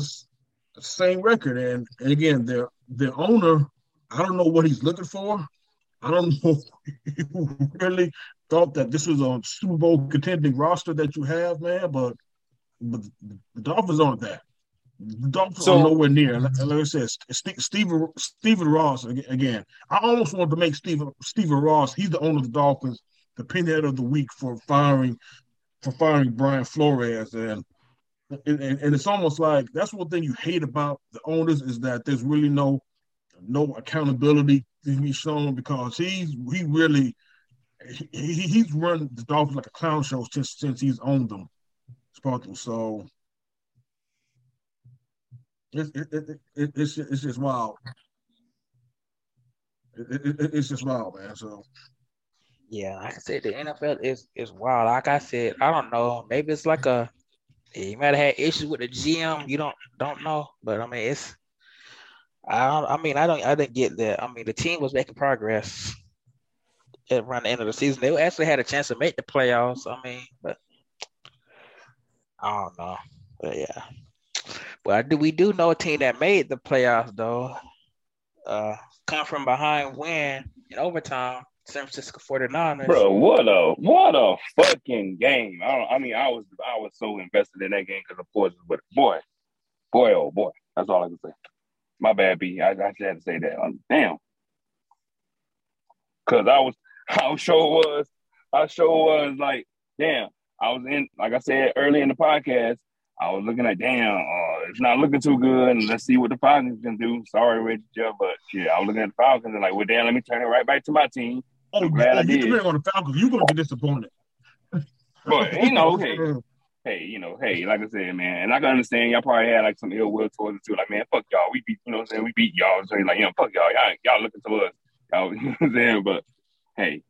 same record. And, and again, their their owner, I don't know what he's looking for. I don't know if really thought that this was a Super Bowl contending roster that you have, man. But but the Dolphins aren't that. The Dolphins So- are nowhere near. Like, like I said, St- Stephen Stephen Ross again. I almost wanted to make Stephen Stephen Ross. He's the owner of the Dolphins, the pinhead of the week for firing for firing Brian Flores, and and, and and it's almost like that's one thing you hate about the owners is that there's really no no accountability to be shown because he's he really he, he- he's run the Dolphins like a clown show since since he's owned them. Sparkle. So it's it, it, it, it's it's just wild. It, it, it- it's just wild, man. So Yeah, like I said, the NFL is is wild. Like I said, I don't know. Maybe it's like a you might have had issues with the GM. You don't don't know, but I mean it's. I don't, I mean I don't I didn't get that. I mean the team was making progress at around the end of the season. They actually had a chance to make the playoffs. I mean, but I don't know. But yeah, but I do we do know a team that made the playoffs though. Uh, come from behind win in overtime. San Francisco 49ers. Bro, what a what a fucking game! I. I mean, I was I was so invested in that game because of course, but boy, boy, oh boy, that's all I can say. My bad, B. I, I just had to say that. Um, damn, because I was I sure was I sure was like damn. I was in like I said early in the podcast. I was looking at damn, uh, it's not looking too good, and let's see what the Falcons can do. Sorry, Jeff, but yeah, I was looking at the Falcons and like, well, damn, let me turn it right back to my team. Oh, I'm glad oh, I you did. on the Falcons, you're gonna get disappointed. But you know, hey, hey, you know, hey, like I said, man, and I can understand y'all probably had like some ill will towards it too. Like, man, fuck y'all. We beat, you know what I'm saying? We beat y'all. So like, you know, fuck y'all. Y'all, y'all looking to us. Y'all, you know what I'm saying? But hey,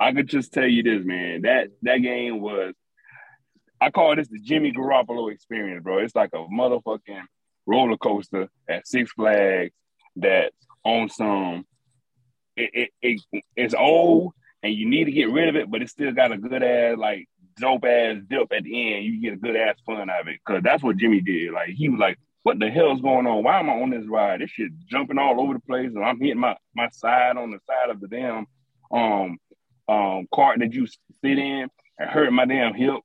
I could just tell you this, man. That that game was I call this the Jimmy Garoppolo experience, bro. It's like a motherfucking roller coaster at Six Flags that on some it, it, it it's old and you need to get rid of it, but it still got a good ass like dope ass dip at the end. You get a good ass fun out of it because that's what Jimmy did. Like he was like, "What the hell's going on? Why am I on this ride? This shit jumping all over the place, and I'm hitting my my side on the side of the damn um um cart that you sit in and hurt my damn hip."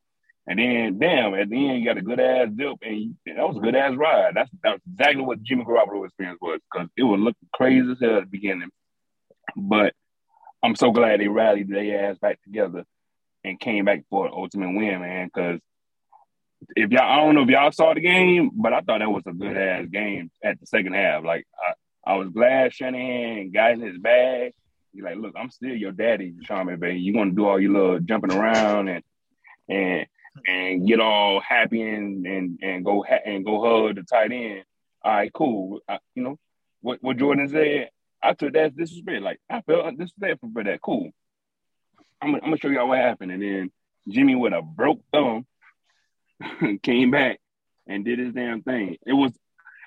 And then, damn, at the end, you got a good ass dip, and you, that was a good ass ride. That's that's exactly what Jimmy Garoppolo experience was, because it was looking crazy as hell at the beginning. But I'm so glad they rallied their ass back together and came back for an ultimate win, man. Because if y'all, I don't know if y'all saw the game, but I thought that was a good ass game at the second half. Like I, I was glad Shanahan got in his bag. He's like, look, I'm still your daddy, Sean McVay. You want to do all your little jumping around and and and get all happy and and and go ha- and go hug the tight end. All right, cool. I, you know what what Jordan said. I took that as disrespect. Like I felt disrespectful for that. Cool. I'm gonna, I'm gonna show y'all what happened. And then Jimmy with a broke thumb came back and did his damn thing. It was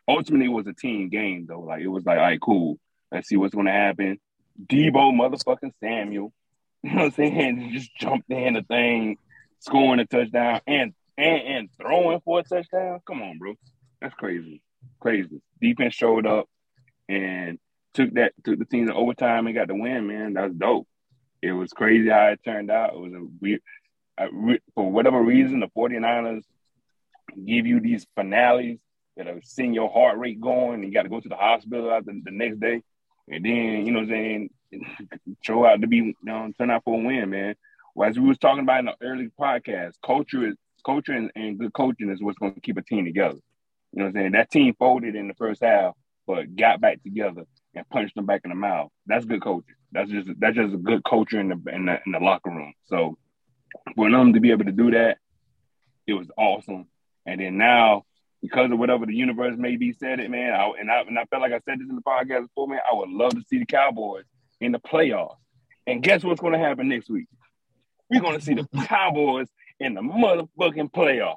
ultimately it was a team game though. Like it was like, all right, cool. Let's see what's gonna happen. Deebo motherfucking Samuel, you know what I'm saying? Just jumped in the thing, scoring a touchdown and and and throwing for a touchdown. Come on, bro. That's crazy. Crazy. Defense showed up and took that took the team to overtime and got the win, man. That's dope. It was crazy how it turned out. It was a weird for whatever reason, the 49ers give you these finales that are seeing your heart rate going, you got to go to the hospital after the next day, and then you know what I'm saying, show out to be you know, turn out for a win, man. Well, as we was talking about in the early podcast, culture is culture and, and good coaching is what's going to keep a team together. You know what I'm saying? That team folded in the first half, but got back together and punched them back in the mouth. That's good coaching. That's just that's just a good culture in the in the, in the locker room. So for them to be able to do that, it was awesome. And then now, because of whatever the universe may be said it, man, I, and I and I felt like I said this in the podcast before, man, I would love to see the Cowboys in the playoffs. And guess what's going to happen next week? We're going to see the Cowboys in the motherfucking playoffs.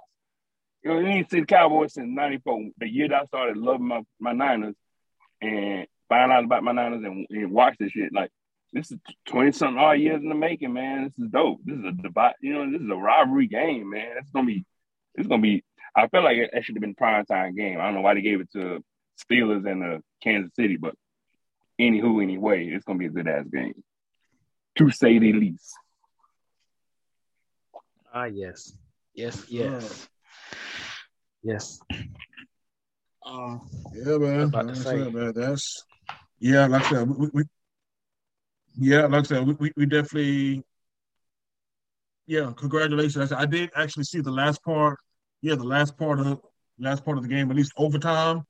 You know, we to see the Cowboys since '94, the year that I started loving my, my Niners and find out about my Niners and, and watch this shit. Like this is 20 something odd years in the making, man. This is dope. This is a debate, you know, this is a rivalry game, man. It's gonna be it's gonna be I feel like it, it should have been prime time game. I don't know why they gave it to Steelers and uh, Kansas City, but anywho, anyway, it's gonna be a good ass game. To say the least. Ah yes. Yes, yes. Yes. Um Yeah, man. about to say. said, man, that's yeah, like I said, we, we yeah, like I said, we, we, we definitely yeah, congratulations. I did actually see the last part. Yeah, the last part of last part of the game, at least overtime.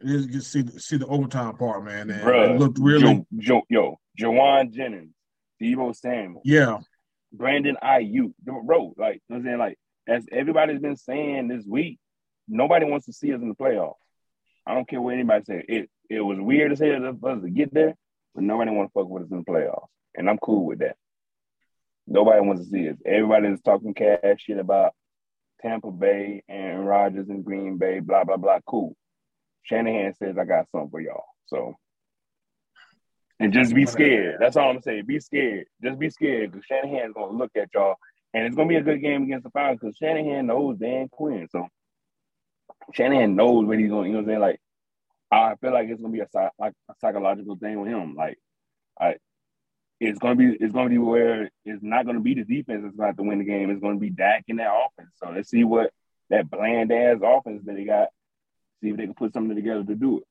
Is you see see the overtime part, man. And Bruh, it looked really Jo, jo, yo, Jauan Jennings, Deebo Samuel, yeah, Brandon Aiyuk, bro, like I'm saying, like as everybody's been saying this week, nobody wants to see us in the playoffs. I don't care what anybody says. It it was weird as hell for us to get there, but nobody want to fuck with us in the playoffs, and I'm cool with that. Nobody wants to see us. Everybody's talking cash shit about Tampa Bay and Rodgers and Green Bay, blah blah blah. Cool. Shanahan says I got something for y'all. So and just be scared. That's all I'm saying. Be scared. Just be scared because Shanahan's gonna look at y'all, and it's gonna be a good game against the Falcons because Shanahan knows Dan Quinn. So Shanahan knows what he's going. You know what I'm saying? Like I feel like it's gonna be a like a psychological thing with him. Like I, it's gonna be it's gonna be where it's not gonna be the defense that's going to win the game. It's gonna be Dak in that offense. So let's see what that bland ass offense that they got. See if they can put something together to do it.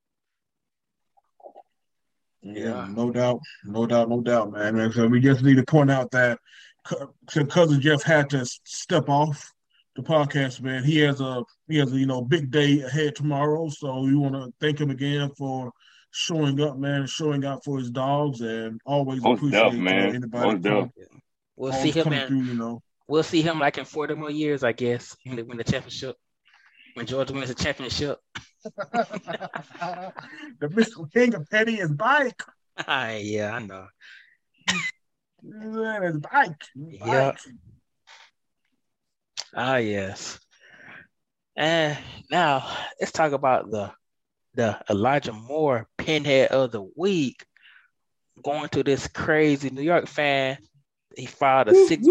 Yeah, no doubt, no doubt, no doubt, man. man. So we just need to point out that c- cousin Jeff had to step off the podcast, man. He has a he has a you know big day ahead tomorrow, so we want to thank him again for showing up, man, showing out for his dogs, and always Most appreciate def, uh, man. anybody Most def. come- we'll see him coming in through, you know. we'll see him like in 40 more years, I guess, when they win the championship. When Georgia wins the championship. the Mr. King of Petty is bike. yeah, I know. Man, his bike. Yeah. Ah, yes. And now let's talk about the the Elijah Moore pinhead of the week. Going to this crazy New York fan. He filed a six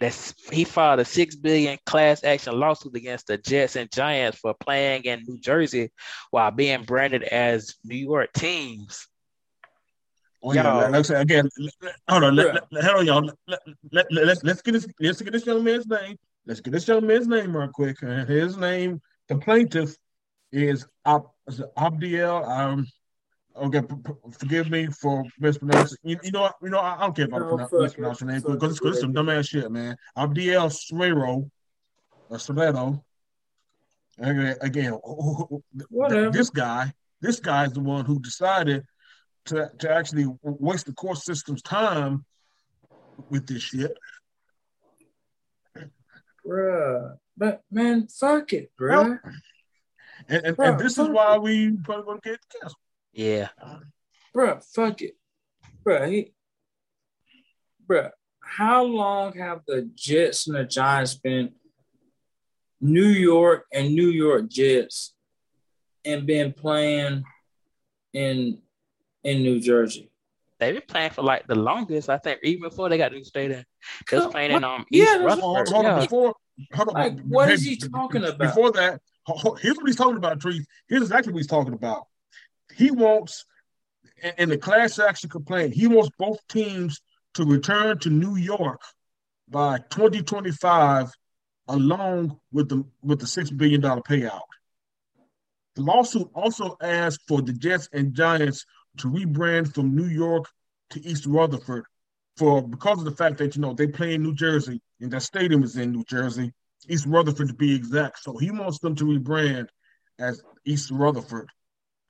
that's he filed a six billion class action lawsuit against the Jets and Giants for playing in New Jersey while being branded as New York teams. Yeah, Yo. like I again, l- l- hold on, let, let, hold on, y'all. Let, let, let, let's let's get this let's get this young man's name. Let's get this young man's name real quick. And his name, the plaintiff, is Ab, Abdiel. Um, okay, p- p- forgive me for mispronouncing. You, you know, what- you know, I, I don't care if I No, pronounce, mispronounce your name because it's, it. 'cause it's some dumbass shit, man. Abdiel Suero, or Soledo. Again, again, this guy, this guy is the one who decided to to actually waste the court system's time with this shit. Bruh. But man, fuck it, bruh. And, and, Bro, and this is fuck why we probably going to get canceled. Yeah. Bruh, fuck it. Bruh, he Bruh, how long have the Jets and the Giants been New York and New York Jets and been playing in in New Jersey? They've been playing for like the longest, I think, even before they got to the stadium. They was Come- playing in um Yeah, East that's- Hold, Rutherford. hold on, Yeah. before, hold on. Like, what is Hey, he talking about? Before that, ho- ho- here's what he's talking about, Tree. Here's exactly what he's talking about. He wants, in- in the class action complaint, he wants both teams to return to New York by 2025, along with the with the six billion dollar payout. The lawsuit also asks for the Jets and Giants to rebrand from New York to East Rutherford for because of the fact that you know they play in New Jersey and that stadium is in New Jersey, East Rutherford to be exact. So he wants them to rebrand as East Rutherford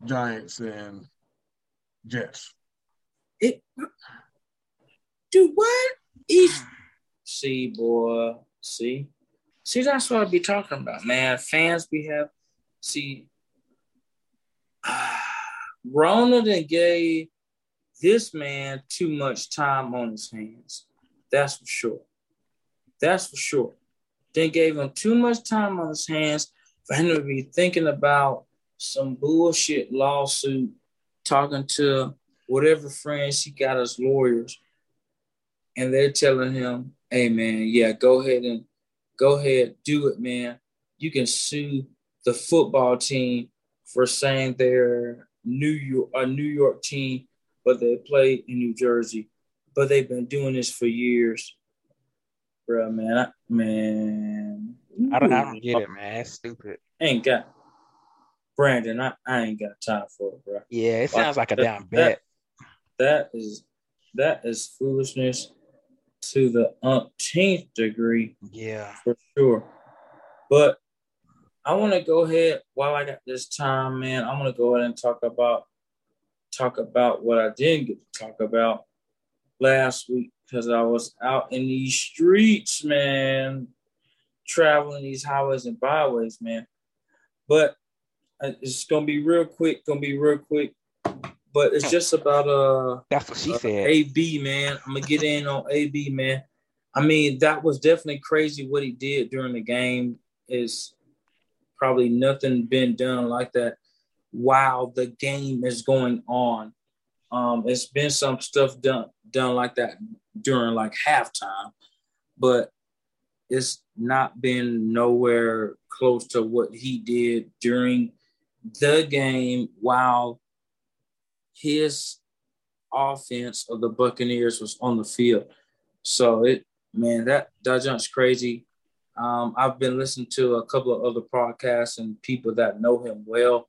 Giants and Jets. It do what? East see boy. See? See, that's what I be talking about, man. Fans be have see Ronald and gave this man too much time on his hands. That's for sure. That's for sure. Then gave him too much time on his hands for him to be thinking about some bullshit lawsuit, talking to whatever friends he got as lawyers, and they're telling him, "Hey, man, yeah, go ahead and go ahead, do it, man. You can sue the football team for saying they're New York a New York team, but they play in New Jersey, but they've been doing this for years, bro, man, I, man." I don't, I don't get it, man. It's stupid. Ain't got Brandon. I, I ain't got time for it, bro. Yeah, it sounds like a that- damn that- bet. that is that is foolishness to the umpteenth degree Yeah. for sure. But I want to go ahead while I got this time, man. I'm gonna go ahead and talk about talk about what I didn't get to talk about last week because I was out in these streets, man, traveling these highways and byways, man. But uh, it's gonna be real quick. Gonna be real quick. But it's just about uh That's what she uh, said. AB, man. I'm gonna get in on AB, man. I mean, that was definitely crazy what he did during the game. Is probably nothing been done like that while the game is going on. Um, it's been some stuff done done like that during like halftime, but it's not been nowhere close to what he did during the game while his offense of the Buccaneers was on the field. So it man, that that jump's crazy. Um, I've been listening to a couple of other podcasts and people that know him well.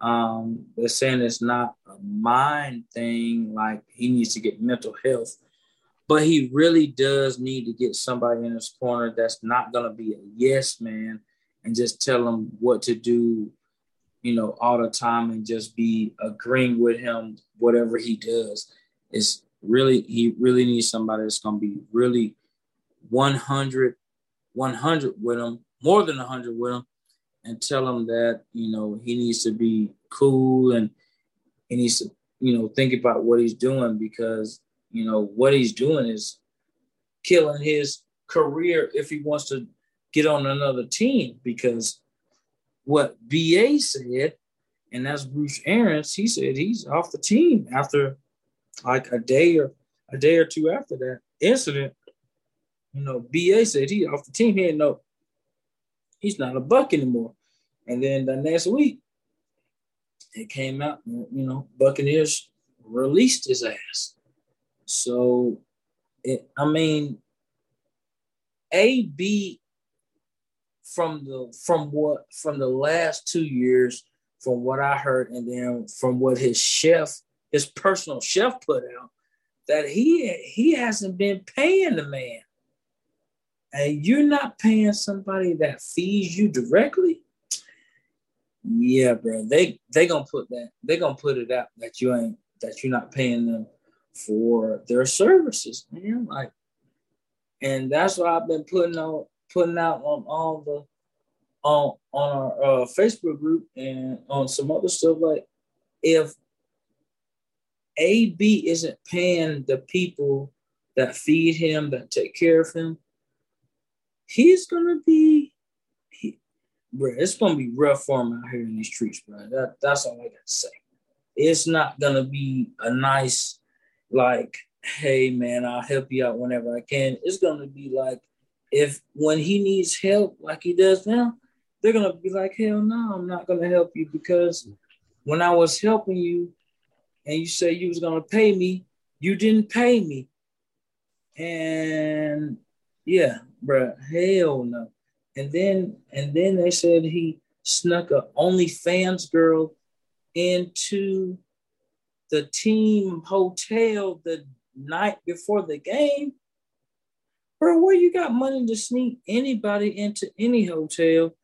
Um, they're saying it's not a mind thing, like he needs to get mental health, but he really does need to get somebody in his corner that's not gonna be a yes man and just tell him what to do, you know, all the time and just be agreeing with him whatever he does. It's really he really needs somebody that's gonna be really 100 100 with him, more than 100 with him, and tell him that, you know, he needs to be cool and he needs to, you know, think about what he's doing because, you know, what he's doing is killing his career if he wants to get on another team because what BA said, and that's Bruce Arians, he said he's off the team after like a day or a day or two after that incident. You know, BA said he off the team. He ain't no he's not a buck anymore. And then the next week, it came out, you know, Buccaneers released his ass. So, it, I mean, AB from the from what from the last two years, from what I heard, and then from what his chef, his personal chef put out, that he he hasn't been paying the man and you're not paying somebody that feeds you directly, yeah, bro, they they gonna put that they gonna put it out that you ain't that you're not paying them for their services, man. Like, and that's what I've been putting on putting out on all the on on our uh, Facebook group and on some other stuff. Like if AB isn't paying the people that feed him, that take care of him, he's gonna be. Bro, it's gonna be rough for him out here in these streets, bro. That, that's all I got to say. It's not gonna be a nice, like, hey man, I'll help you out whenever I can. It's gonna be like, if when he needs help, like he does now, they're gonna be like, hell no, I'm not gonna help you because when I was helping you, and you said you was gonna pay me, you didn't pay me. And yeah, bro, hell no. And then and then they said he snuck a OnlyFans girl into the team hotel the night before the game. Bro, where you got money to sneak anybody into any hotel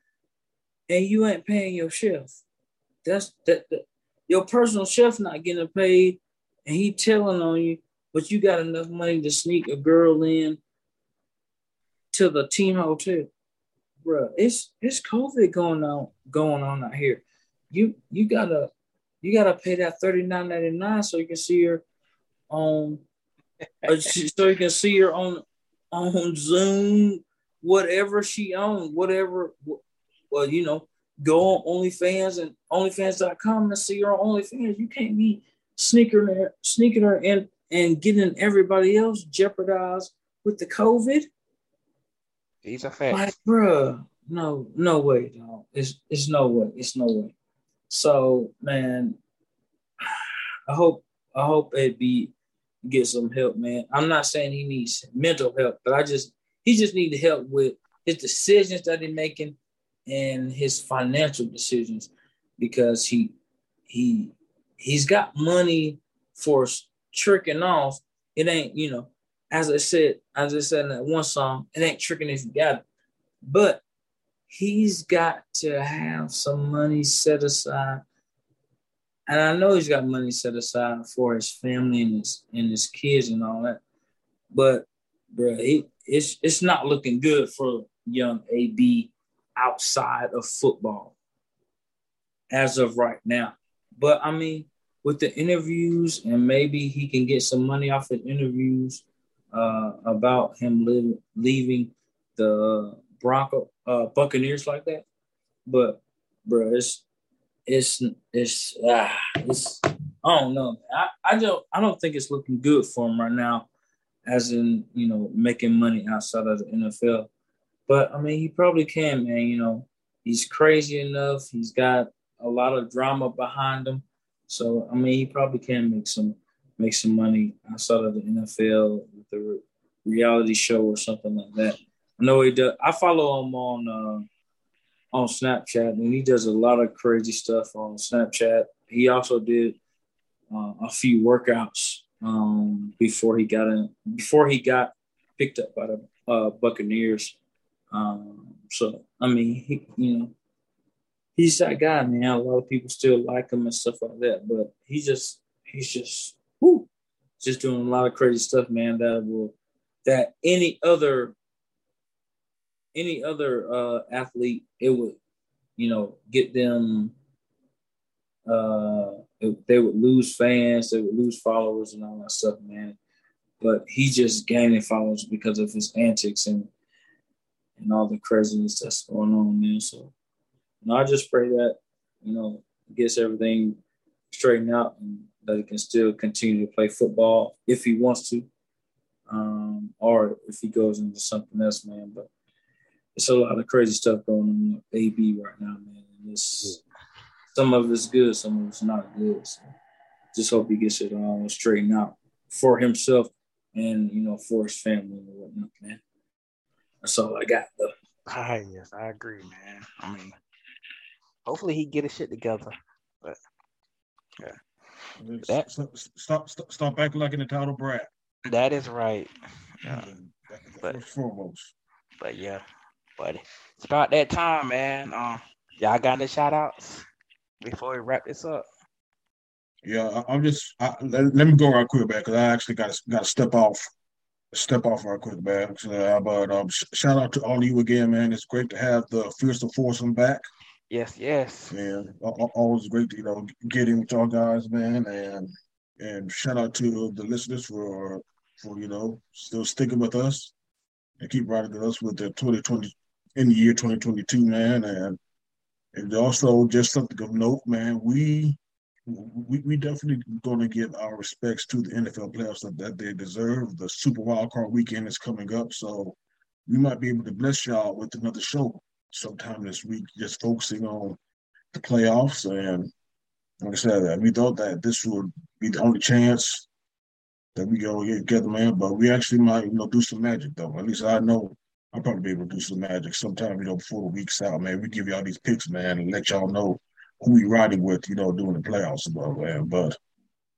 and you ain't paying your chef? That's that, that your personal chef not getting paid and he telling on you, but you got enough money to sneak a girl in to the team hotel. Bro, it's it's COVID going on going on out here. You you gotta you gotta pay that thirty nine ninety nine so you can see her on uh, so you can see her on on Zoom, whatever she owns, whatever. Well, you know, go on OnlyFans and OnlyFans.com and see her on OnlyFans. You can't be sneaking her, sneaking her in and getting everybody else jeopardized with the COVID. These are facts. Like, bruh, no, no way, dog. It's it's no way. It's no way. So, man, I hope I hope AB get some help, man. I'm not saying he needs mental help, but I just he just need help with his decisions that he's making and his financial decisions because he he he's got money for tricking off. It ain't, you know, as I said, as I said in that one song, it ain't tricking if you got it. But he's got to have some money set aside. And I know he's got money set aside for his family and his and his kids and all that. But bro, he, it's it's not looking good for young AB outside of football as of right now. But I mean, with the interviews, and maybe he can get some money off of interviews uh, about him live, leaving the Bronco uh, Buccaneers like that. But bro, it's it's it's ah, it's I don't know. I, I don't I don't think it's looking good for him right now, as in you know making money outside of the NFL. But I mean, he probably can, man. You know, he's crazy enough. He's got a lot of drama behind him. So I mean, he probably can make some make some money outside of the NFL with a reality show or something like that. I know he does. I follow him on uh, on Snapchat, and he does a lot of crazy stuff on Snapchat. He also did uh, a few workouts um, before he got in before he got picked up by the uh, Buccaneers. Um, so I mean, he, you know, he's that guy, man. A lot of people still like him and stuff like that, but he's just he's just just doing a lot of crazy stuff, man. That will that any other any other uh, athlete it would you know get them uh they would lose fans they would lose followers and all that stuff man but he's just gaining followers because of his antics and and all the craziness that's going on, man. So, you know, I just pray that, you know, gets everything straightened out and that he can still continue to play football if he wants to, um, or if he goes into something else, man. But it's a lot of crazy stuff going on with AB right now, man. And it's, some of it's good, some of it's not good. So just hope he gets it all straightened out for himself and, you know, for his family and whatnot, man. That's all I got though. Ah, yes, I agree, man. I mean, hopefully he get his shit together. But yeah, that, stop, stop, stop, stop acting like an entitled brat. That is right. Yeah. but first foremost. But yeah, but it's about that time, man. Um, y'all got the shout outs before we wrap this up. Yeah, I, am just I, let, let, me go right quick back because I actually got to got to step off step off real quick, man. Uh, but um, sh- shout out to all of you again, man. It's great to have the fearsome foursome back. Yes, yes. A- always great to you know get in with y'all guys, man. And and shout out to the listeners for for you know still sticking with us and keep riding with us with the 2020 in the year 2022, man. And and also just something of note, man. We we, we definitely going to give our respects to the NFL playoffs that, that they deserve. The Super Wild Card Weekend is coming up, so we might be able to bless y'all with another show sometime this week, just focusing on the playoffs. And like I said, we thought that this would be the only chance that we go get together, man. But we actually might, you know, do some magic though. At least I know I'll probably be able to do some magic sometime, you know, before the week's out, man. We give y'all these picks, man, and let y'all know who we riding with, you know, during the playoffs, bro, man. But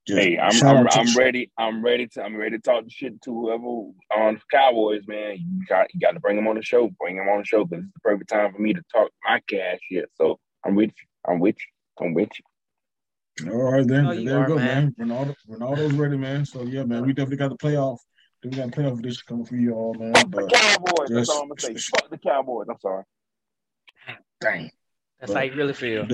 just Hey, I'm I'm, to- I'm ready. I'm ready to I'm ready to talk shit to whoever on Cowboys, man. You got you got to bring them on the show. Bring them on the show because it's the perfect time for me to talk my cash shit. So I'm with you. I'm with you. I'm with you. All right, then. Oh, there we go, man. man. Ronaldo, Ronaldo's ready, man. So yeah, man, we definitely got the playoff. We got a playoff edition coming for you all, man. The But Cowboys. That's all I'm gonna say. Fuck the Cowboys. I'm sorry. dang. That's how you really feel.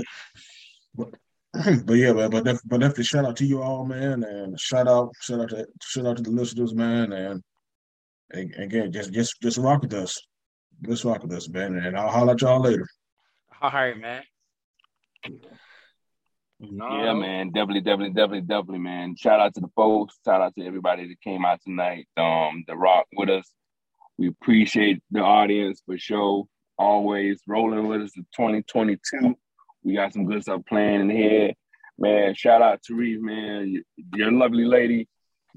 But yeah, man. But def- but definitely shout out to you all, man, and shout out, shout out to shout out to the listeners, man, and, and again, just just just rock with us. Just rock with us, man, and I'll holler at y'all later. All right, man. Yeah, man. Definitely, definitely, definitely, definitely, man. Shout out to the folks. Shout out to everybody that came out tonight. Um, the rock with us. We appreciate the audience for sure. Always rolling with us in 2022. We got some good stuff playing in here. Man, shout out to Reeve, man. Your, lovely lady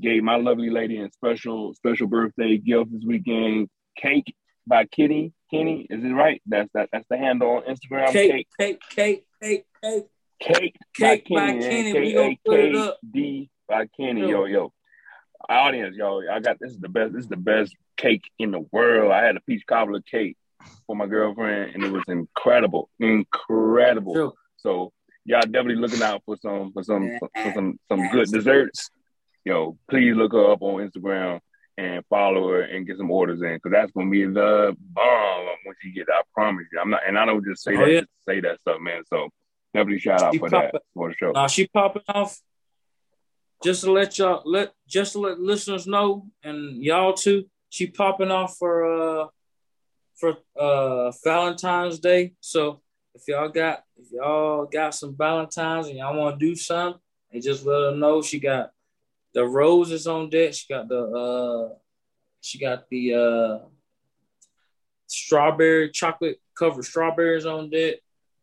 gave my lovely lady a special, special birthday gift this weekend. Cake by Kitty. Kenny, is it right? That's that that's the handle on Instagram. Cake, cake, cake, cake, cake. Cake, Cake by by Kenny, Kenny, man. we gonna put it up. K-A-K-D by Kenny. Yo, yo. Audience, yo, I got this is the best. This is the best cake in the world. I had a peach cobbler cake for my girlfriend, and it was incredible, incredible. Sure. So y'all definitely looking out for some for some for some some good desserts. Yo, please look her up on Instagram and follow her and get some orders in because that's gonna be the bomb once you get. I promise you. I'm not, and I don't just say Oh, that yeah. just say that stuff, man. So definitely shout out She for that for the show. Now she popping off. Just to let y'all let just to let listeners know and y'all too. She popping off for uh for uh Valentine's Day. So if y'all got if y'all got some Valentines and y'all want to do something, and just let her know she got the roses on deck. She got the uh she got the uh strawberry chocolate covered strawberries on deck.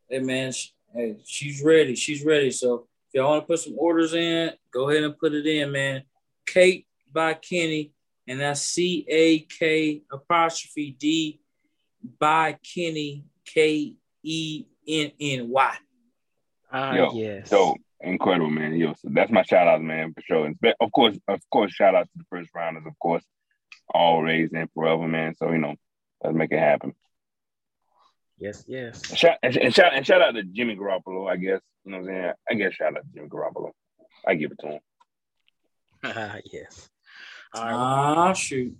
Hey man, she, hey, she's ready. She's ready. So if y'all want to put some orders in, go ahead and put it in, man. Kate by Kenny, and that's C A K apostrophe D by Kenny K E N N Y. Ah, Yo, yes. So incredible, man. Yo, so that's my shout out, man, for sure. And of course, of course, shout out to the first rounders, of course, all always and forever, man. So you know, let's make it happen. Yes, yes. And shout and, and shout and shout out to Jimmy Garoppolo, I guess. You know what I'm saying? I guess shout out to Jimmy Garoppolo. I give it to him. Ah, yes. All right. Ah, shoot.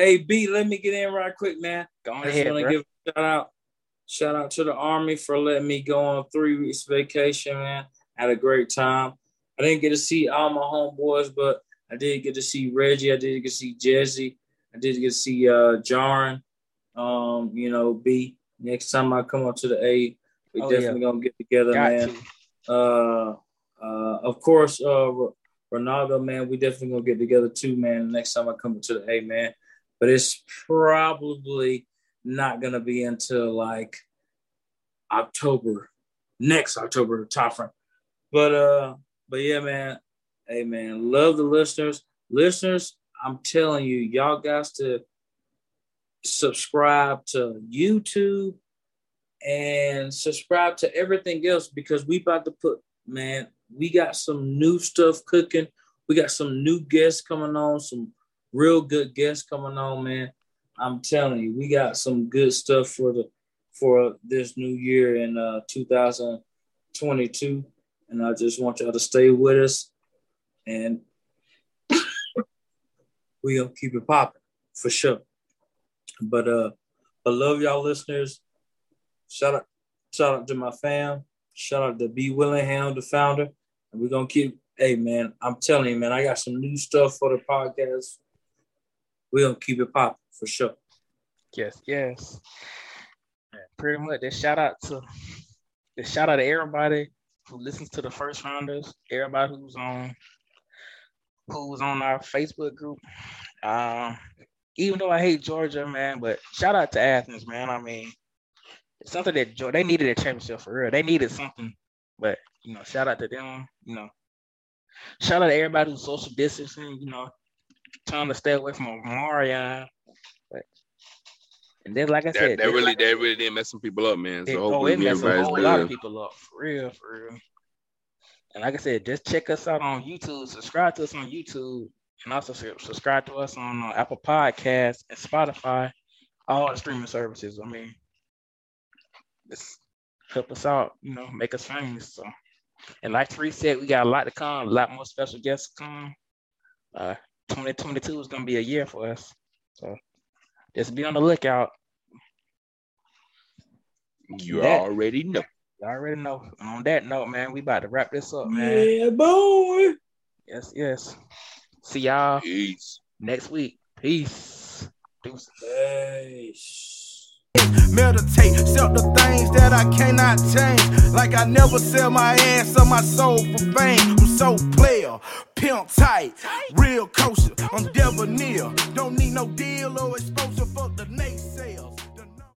Hey, B, let me get in right quick, man. Go I on just ahead, want to give a shout out. Shout out to the Army for letting me go on three weeks vacation, man. Had a great time. I didn't get to see all my homeboys, but I did get to see Reggie. I did get to see Jesse. I did get to see uh Jaron. Um, you know, B. Next time I come up to the A, we Oh, definitely gonna get together, Got man. to. Uh, uh, of course, uh, Ronaldo, man, we definitely gonna get together too, man. Next time I come to the A, man. But it's probably not gonna be until like October, next October top timeframe. But uh, but yeah, man. Hey, man, love the listeners. Listeners, I'm telling you, y'all guys to subscribe to YouTube and subscribe to everything else because we about to put man we got some new stuff cooking we got some new guests coming on some real good guests coming on man i'm telling you we got some good stuff for the for this new year in uh 2022 and i just want y'all to stay with us and we gonna keep it popping for sure. But uh, I love y'all listeners. Shout out, shout out to my fam. Shout out to B Willingham, the founder. And we're gonna keep. Hey man, I'm telling you, man, I got some new stuff for the podcast. We're gonna keep it popping for sure. Yes, yes. Pretty much that shout out to the shout out to everybody who listens to the first rounders, everybody who's on who's on our Facebook group. Um, even though I hate Georgia, man, but shout out to Athens, man. I mean, it's something that Georgia, they needed a championship for real. They needed something, but you know, shout out to them. You know, shout out to everybody who's social distancing. You know, trying to stay away from Omicron. But and then, like I That, said, that really like- that really did mess some people up, man. So it, oh, it messed a whole lot of people up for real, for real. And like I said, just check us out on YouTube. Subscribe to us on YouTube, and also subscribe to us on uh, Apple Podcasts and Spotify, all the streaming services. I mean, just help us out, you know, make us famous. So, and like Tree said, we got a lot to come, a lot more special guests to come. Uh, 2022 is gonna be a year for us, so just be on the lookout. You That- already know. I already know. And on that note, man, we about to wrap this up, man. Yeah, boy. Yes, yes. See y'all Peace. next week. Peace. Deuces. Hey. Meditate, sell the things that I cannot change. Like I never sell my ass or my soul for fame. I'm so player, pimp tight, real kosher. I'm debonair. Don't need no deal or exposure for the nation.